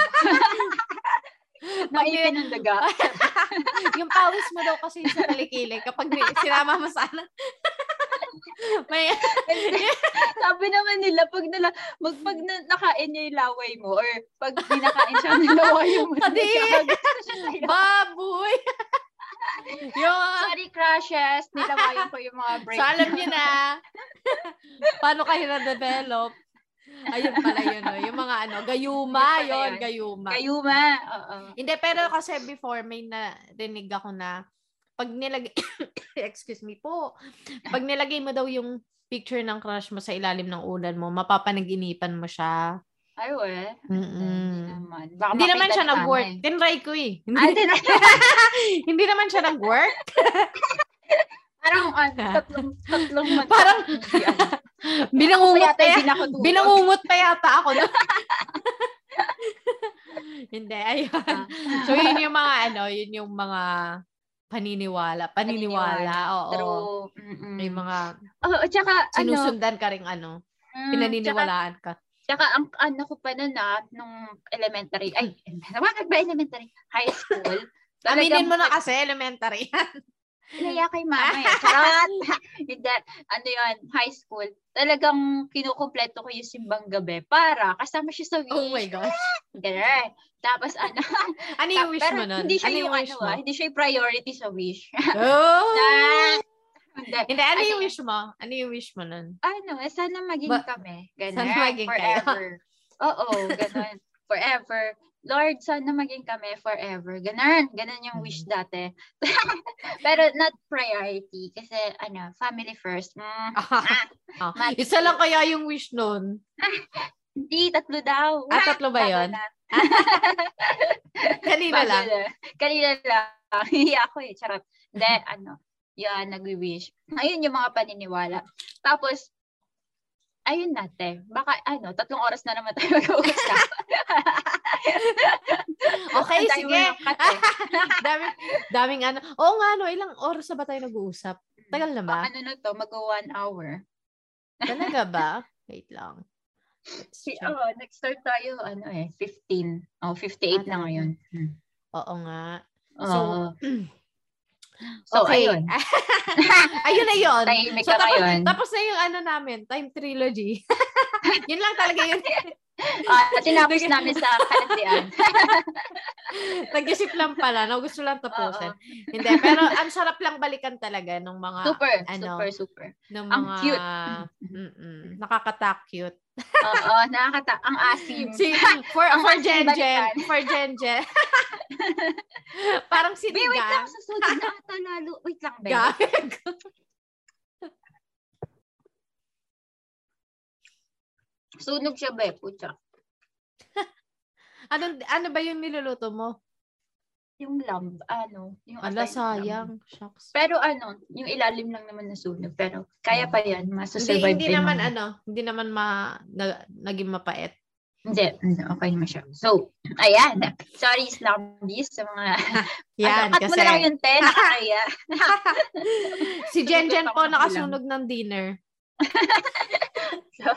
Naipin ng daga. yung pawis mo daw kasi sa kilikili kapag sinama mo sana. May, [laughs] Sabi naman nila, pag, nila, mag, pag na, nakain niya yung laway mo, or pag dinakain siya [laughs] ng laway mo, sa'yo. baboy! [laughs] yung Sorry, crushes. Nilawayan ko yung mga break. so alam niyo na, paano kayo na-develop? Ayun pala yun, no? yung mga ano, gayuma, Yun yun, gayuma. Kayuma. Oo. Hindi, pero kasi before may narinig ako na pag nilagay, [coughs] excuse me po, pag nilagay mo daw yung picture ng crush mo sa ilalim ng ulan mo, mapapanaginipan mo siya. Ay, we. Mm-mm. Hindi naman. Baka Hindi naman siya nag-work. nanay. Tinry ko eh. [laughs] Hindi, Ah, [laughs] din hindi naman siya nag-work. [laughs] Parang ano, tatlong, tatlong months. Parang- ano. Binangungot pa, tayo ya- binakutulog. binangungot pa yata ako. Hindi, ayun. Ah. So, yun yung mga ano, yun yung mga paniniwala. Paniniwala, oo. True. Mm-mm. May mga oh, tsaka, ano, sinusundan ka ring ano, mm, tsaka, pinaniniwalaan ka. tsaka ang ano ko pa nun ah, nung elementary, ay, bakit ba elementary? High school. [laughs] Aminin mo na kasi, elementary. [laughs] Pinaya kay mama eh. [laughs] Charot! Hindi. Ano yun, high school. Talagang kinukumpleto ko yung simbang gabi para kasama siya sa wish. oh my gosh. Ganun. Tapos ano, [laughs] Ano [laughs] yung wish mo nun? Hindi siya ano yung, wish ano mo? ah, hindi siya yung priority sa wish. [laughs] Oh! Hindi. Hindi, ano yung yun? wish mo? Ano yung wish mo nun? Ano, eh, sana maging Ba- kami. Ganun. sana maging kayo. forever. Oo, ganun. forever. Lord, sana maging kami forever. Ganun. Ganun yung wish Mm-hmm. dati. Pero not priority. Kasi, ano, family first. Mm. Ah, Mali. isa lang kaya yung wish nun. Hindi, tatlo daw. Ah, tatlo ba yun? na. [laughs] Kanina lang. na. Kanina lang. [laughs] Hiya ako eh. Charot. Hindi, [laughs] ano. Yan, nag-wish. Ayun yung mga paniniwala. Tapos, ayun natin. Baka, ano, tatlong oras na naman tayo mag-uusap. Okay, Ang dami sige. eh. daming, daming ano. Oo nga, no, ilang oras na ba tayo nag-uusap? Tagal na ba? Ano na to, mag-one hour. Talaga ba? Wait lang. Si, oh, nag-start tayo, ano eh, 15. Oh, 58 na Ah, ngayon. Hmm. Oo nga. So, So, [clears throat] so okay. ayun. [laughs] ayun na yun. Tahimik So, tapos, tapos na yung ano namin, time trilogy. [laughs] yun lang talaga yun. [laughs] Ah, tinapos namin sa kalandian. [laughs] Nag-isip lang pala, no? Gusto lang tapusin. Oo. Hindi, pero ang sarap lang balikan talaga ng mga, Super, ano, super, super. ng ang mga, cute. mm nakakatak-cute. Oo, nakakata. Ang asim. Si, for, Ang for Jen Jen, for Jen Jen. [laughs] Parang Wait, wait lang. sinigang. Sa sunog na ata lalo. Wait lang, Ben. Gag. Sunog siya, be. Pucha. [laughs] ano, ano ba yung niluluto mo? Yung lamb, ano, yung Ala, sayang. Shucks. Pero ano, yung ilalim lang naman na sunog. Pero kaya pa yan. Hindi, Masasurvive hindi din naman naman. ano, hindi naman ma, na, naging mapait. Hindi, hindi, okay naman siya. So, ayan. Sorry, Slambies, sa mga... [laughs] Yan, ano, cut mo kasi na lang yung 10, nakakaya. [laughs] si Jen Jen po nakasunog ng dinner. [laughs] so,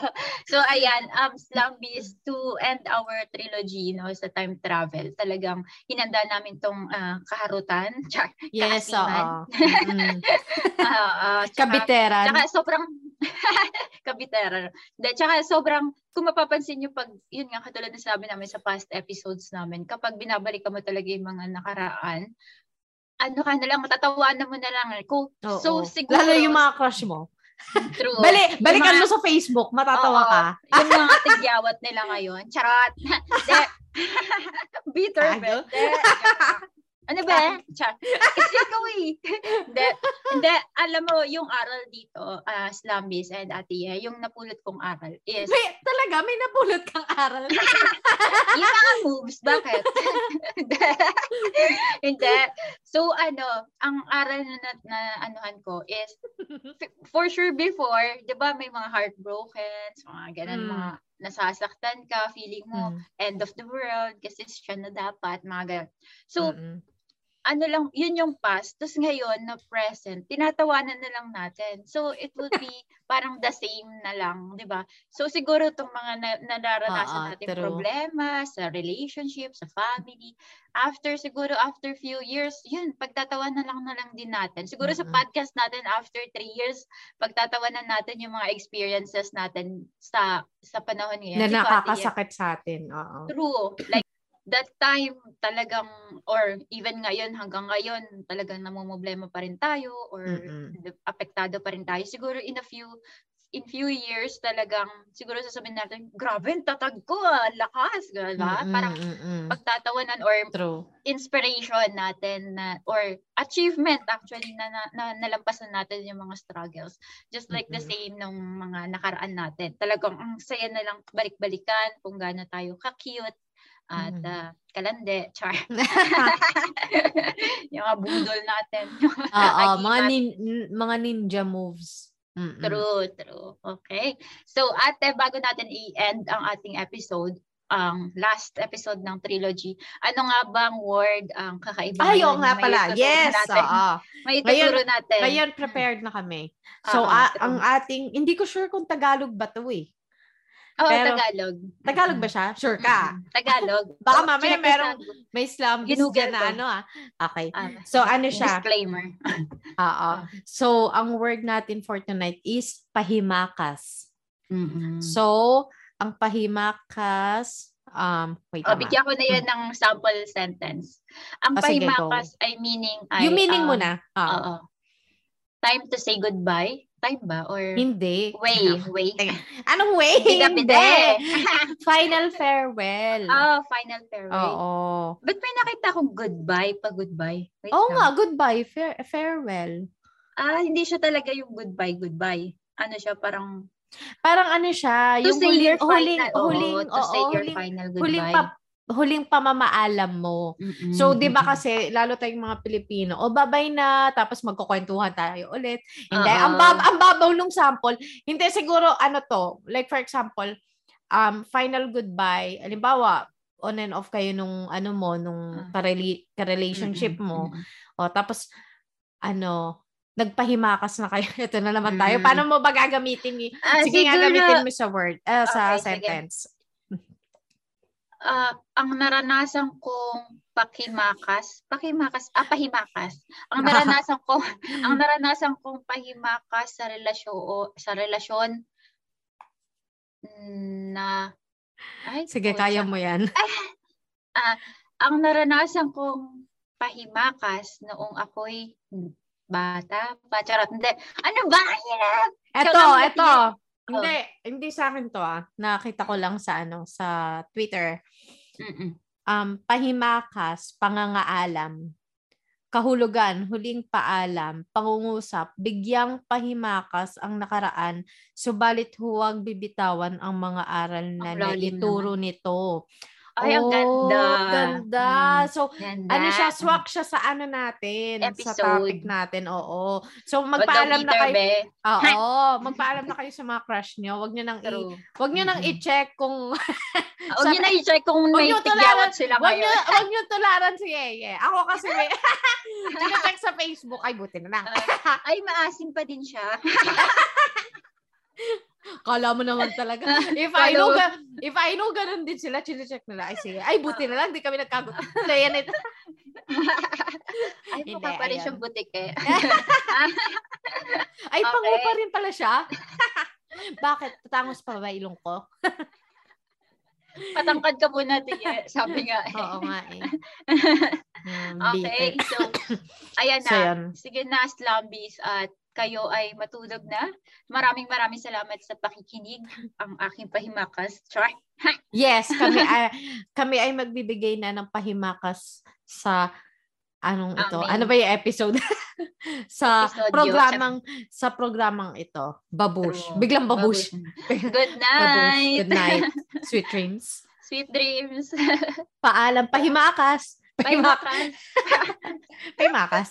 so ayan, um, Slumbies to end our trilogy no, sa time travel. Talagang hinanda namin tong uh, kaharutan. [laughs] Char, yes, oo. Mm-hmm. uh, uh, Kabiteran. Tsaka sobrang [laughs] kabiteran. De, tsaka sobrang, kung mapapansin nyo pag, yun nga, katulad na sabi namin sa past episodes namin, kapag binabalik mo talaga yung mga nakaraan, ano ka na lang, matatawanan mo na lang. Oo. so, siguro... Lalo yung mga crush mo. [laughs] True. Bali, balikan mga, mo sa Facebook, matatawa oo, ka. yung mga tigyawat nila ngayon. Charot. [laughs] De, bitter, [laughs] be. Ano ba? Chat. Ikaw eh. Hindi, hindi, alam mo, yung aral dito, uh, Slumbies and Atiye, yung napulot kong aral is... May, talaga, may napulot kang aral. [laughs] yung mga moves, bakit? [laughs] hindi. So, ano, ang aral na, na, na anuhan ko is, [laughs] for sure before, di ba, may mga heartbroken, mga ganun, mm. mga nasasaktan ka, feeling mo, mm. end of the world, kasi siya na dapat, mga ganun. So, Mm-mm ano lang, yun yung past. Tapos ngayon, na present, tinatawanan na lang natin. So, it will [laughs] be parang the same na lang, di ba? So, siguro itong mga na, nararanasan uh, natin true. problema sa relationship, sa family, after, siguro after few years, yun, pagtatawanan lang na lang din natin. Siguro mm-hmm. sa podcast natin, after three years, pagtatawanan natin yung mga experiences natin sa sa panahon ngayon. Na nakakasakit sa atin. Oo. True. Like, that time talagang or even ngayon hanggang ngayon talagang namumblema pa rin tayo or mm-hmm. apektado pa rin tayo siguro in a few in few years talagang siguro sasabihin natin grabe tatag ko ah, lakas diba mm-hmm, parang mm-hmm. pagtatawanan or True. inspiration natin na or achievement actually na, na, na nalampasan natin yung mga struggles just like mm-hmm. the same ng mga nakaraan natin talagang ang saya na lang balik-balikan kung gaano tayo ka-cute at mm. uh, kalande, char. [laughs] [laughs] yung mga budol natin. [laughs] Oo, mga nin- mga ninja moves. Mm-mm. True, true. Okay. So, ate, bago natin i-end ang ating episode, ang um, last episode ng trilogy, ano nga bang word ang um, kakaiba? Ay, oo nga pala. Yes, oo. May ituturo natin. Ngayon, prepared na kami. So, uh, a- ang ating, hindi ko sure kung Tagalog ba to eh. Oo, Pero, Tagalog. Tagalog ba siya? Sure ka? Tagalog. [laughs] Baka oh, mamaya merong may slam dyan na ano ah. Okay. Uh, so ano siya? Disclaimer. [laughs] Oo. So ang word natin for tonight is pahimakas. Mm-hmm. So ang pahimakas um wait. Oh, bigyan ko na 'yan ng sample sentence. Ang oh, pahimakas sige, ay meaning ay Yung meaning um, mo na. Oo. Time to say goodbye time ba? Or Hindi. Way, way. Anong way? [laughs] Hindi. [laughs] final farewell. Oh, final farewell. Oo. Ba't may nakita akong goodbye pa goodbye? Wait Oo lang. nga, goodbye. Fair, farewell. Ah, hindi siya talaga yung goodbye, goodbye. Ano siya, parang Parang ano siya, to yung huling, your huling, final, huling, to oo, say your huling, final goodbye. Huling pa, huling pamamaalam mo. Mm-mm. So, 'di ba kasi lalo tayong mga Pilipino, o babay na tapos magkukwentuhan tayo ulit. Hindi Uh-oh. ang bab ang babaw nung sample. Hindi siguro ano to, like for example, um final goodbye. Halimbawa, on and off kayo nung ano mo nung uh. relationship mo. O tapos ano, nagpahimakas na kayo. [laughs] Ito na naman tayo. Paano mo ba gagamitin? Uh, sige, siguro, gagamitin mo sa word, uh, sa okay, sentence. Sige uh, ang naranasan kong pakimakas, pakimakas, ah, pahimakas. Ang [laughs] naranasan ko, [laughs] ang naranasan kong pahimakas sa relasyon sa relasyon na ay, sige, kaya mo 'yan. [laughs] ah, ang naranasan kong pahimakas noong ako'y bata, pacharot, hindi. Ano ba? Hirap. Ito, ito. Hindi, oh. hindi sa akin to ah. Nakita ko lang sa ano, sa Twitter. Mm-mm. Um, pahimakas, pangangaalam, kahulugan, huling paalam, pangungusap, bigyang pahimakas ang nakaraan, subalit huwag bibitawan ang mga aral na naituro nito. Ay, ang ganda. Oh, ganda. Hmm, so, ganda. ano siya, swak siya sa ano natin, Episode. sa topic natin. Oo. So, magpaalam na kayo. Be. Oo, [laughs] magpaalam na kayo sa mga crush niyo. Wag niyo nang i, wag niyo nang mm-hmm. [laughs] i-check kung Wag niyo nang i-check kung may tigyawat sila wag niyo, [laughs] wag niyo tularan si Yeye. Ako kasi may check sa Facebook. Ay, buti na lang. uh, ay, maasim pa din siya. Kala mo naman talaga. If I know, ga- if I know ganun din sila, chine-check nila. Ay, sige. Ay, buti na lang, di kami nagkagusto. So, yan ito. [laughs] Ay, mukha pa rin siyang butik eh. [laughs] Ay, okay. pango pa rin pala siya. [laughs] Bakit? Tatangos pa ba ilong ko? Patangkad ka muna, tiye. Sabi nga. Eh. Oo nga eh. Um, okay, so, [coughs] ayan na. So, yan. Sige na, Slumbies. At kayo ay matulog na. Maraming maraming salamat sa pakikinig. Ang aking pahimakas. Char. [laughs] yes, kami [laughs] ay, kami ay magbibigay na ng pahimakas sa anong ito? Amen. Ano ba yung episode? [laughs] sa Episode programang sa programang ito. Babush. True. Biglang babush. babush. Good night. Babush. Good night. Sweet dreams. Sweet dreams. Paalam. Pahimakas. Pahimakas. Pahimakas.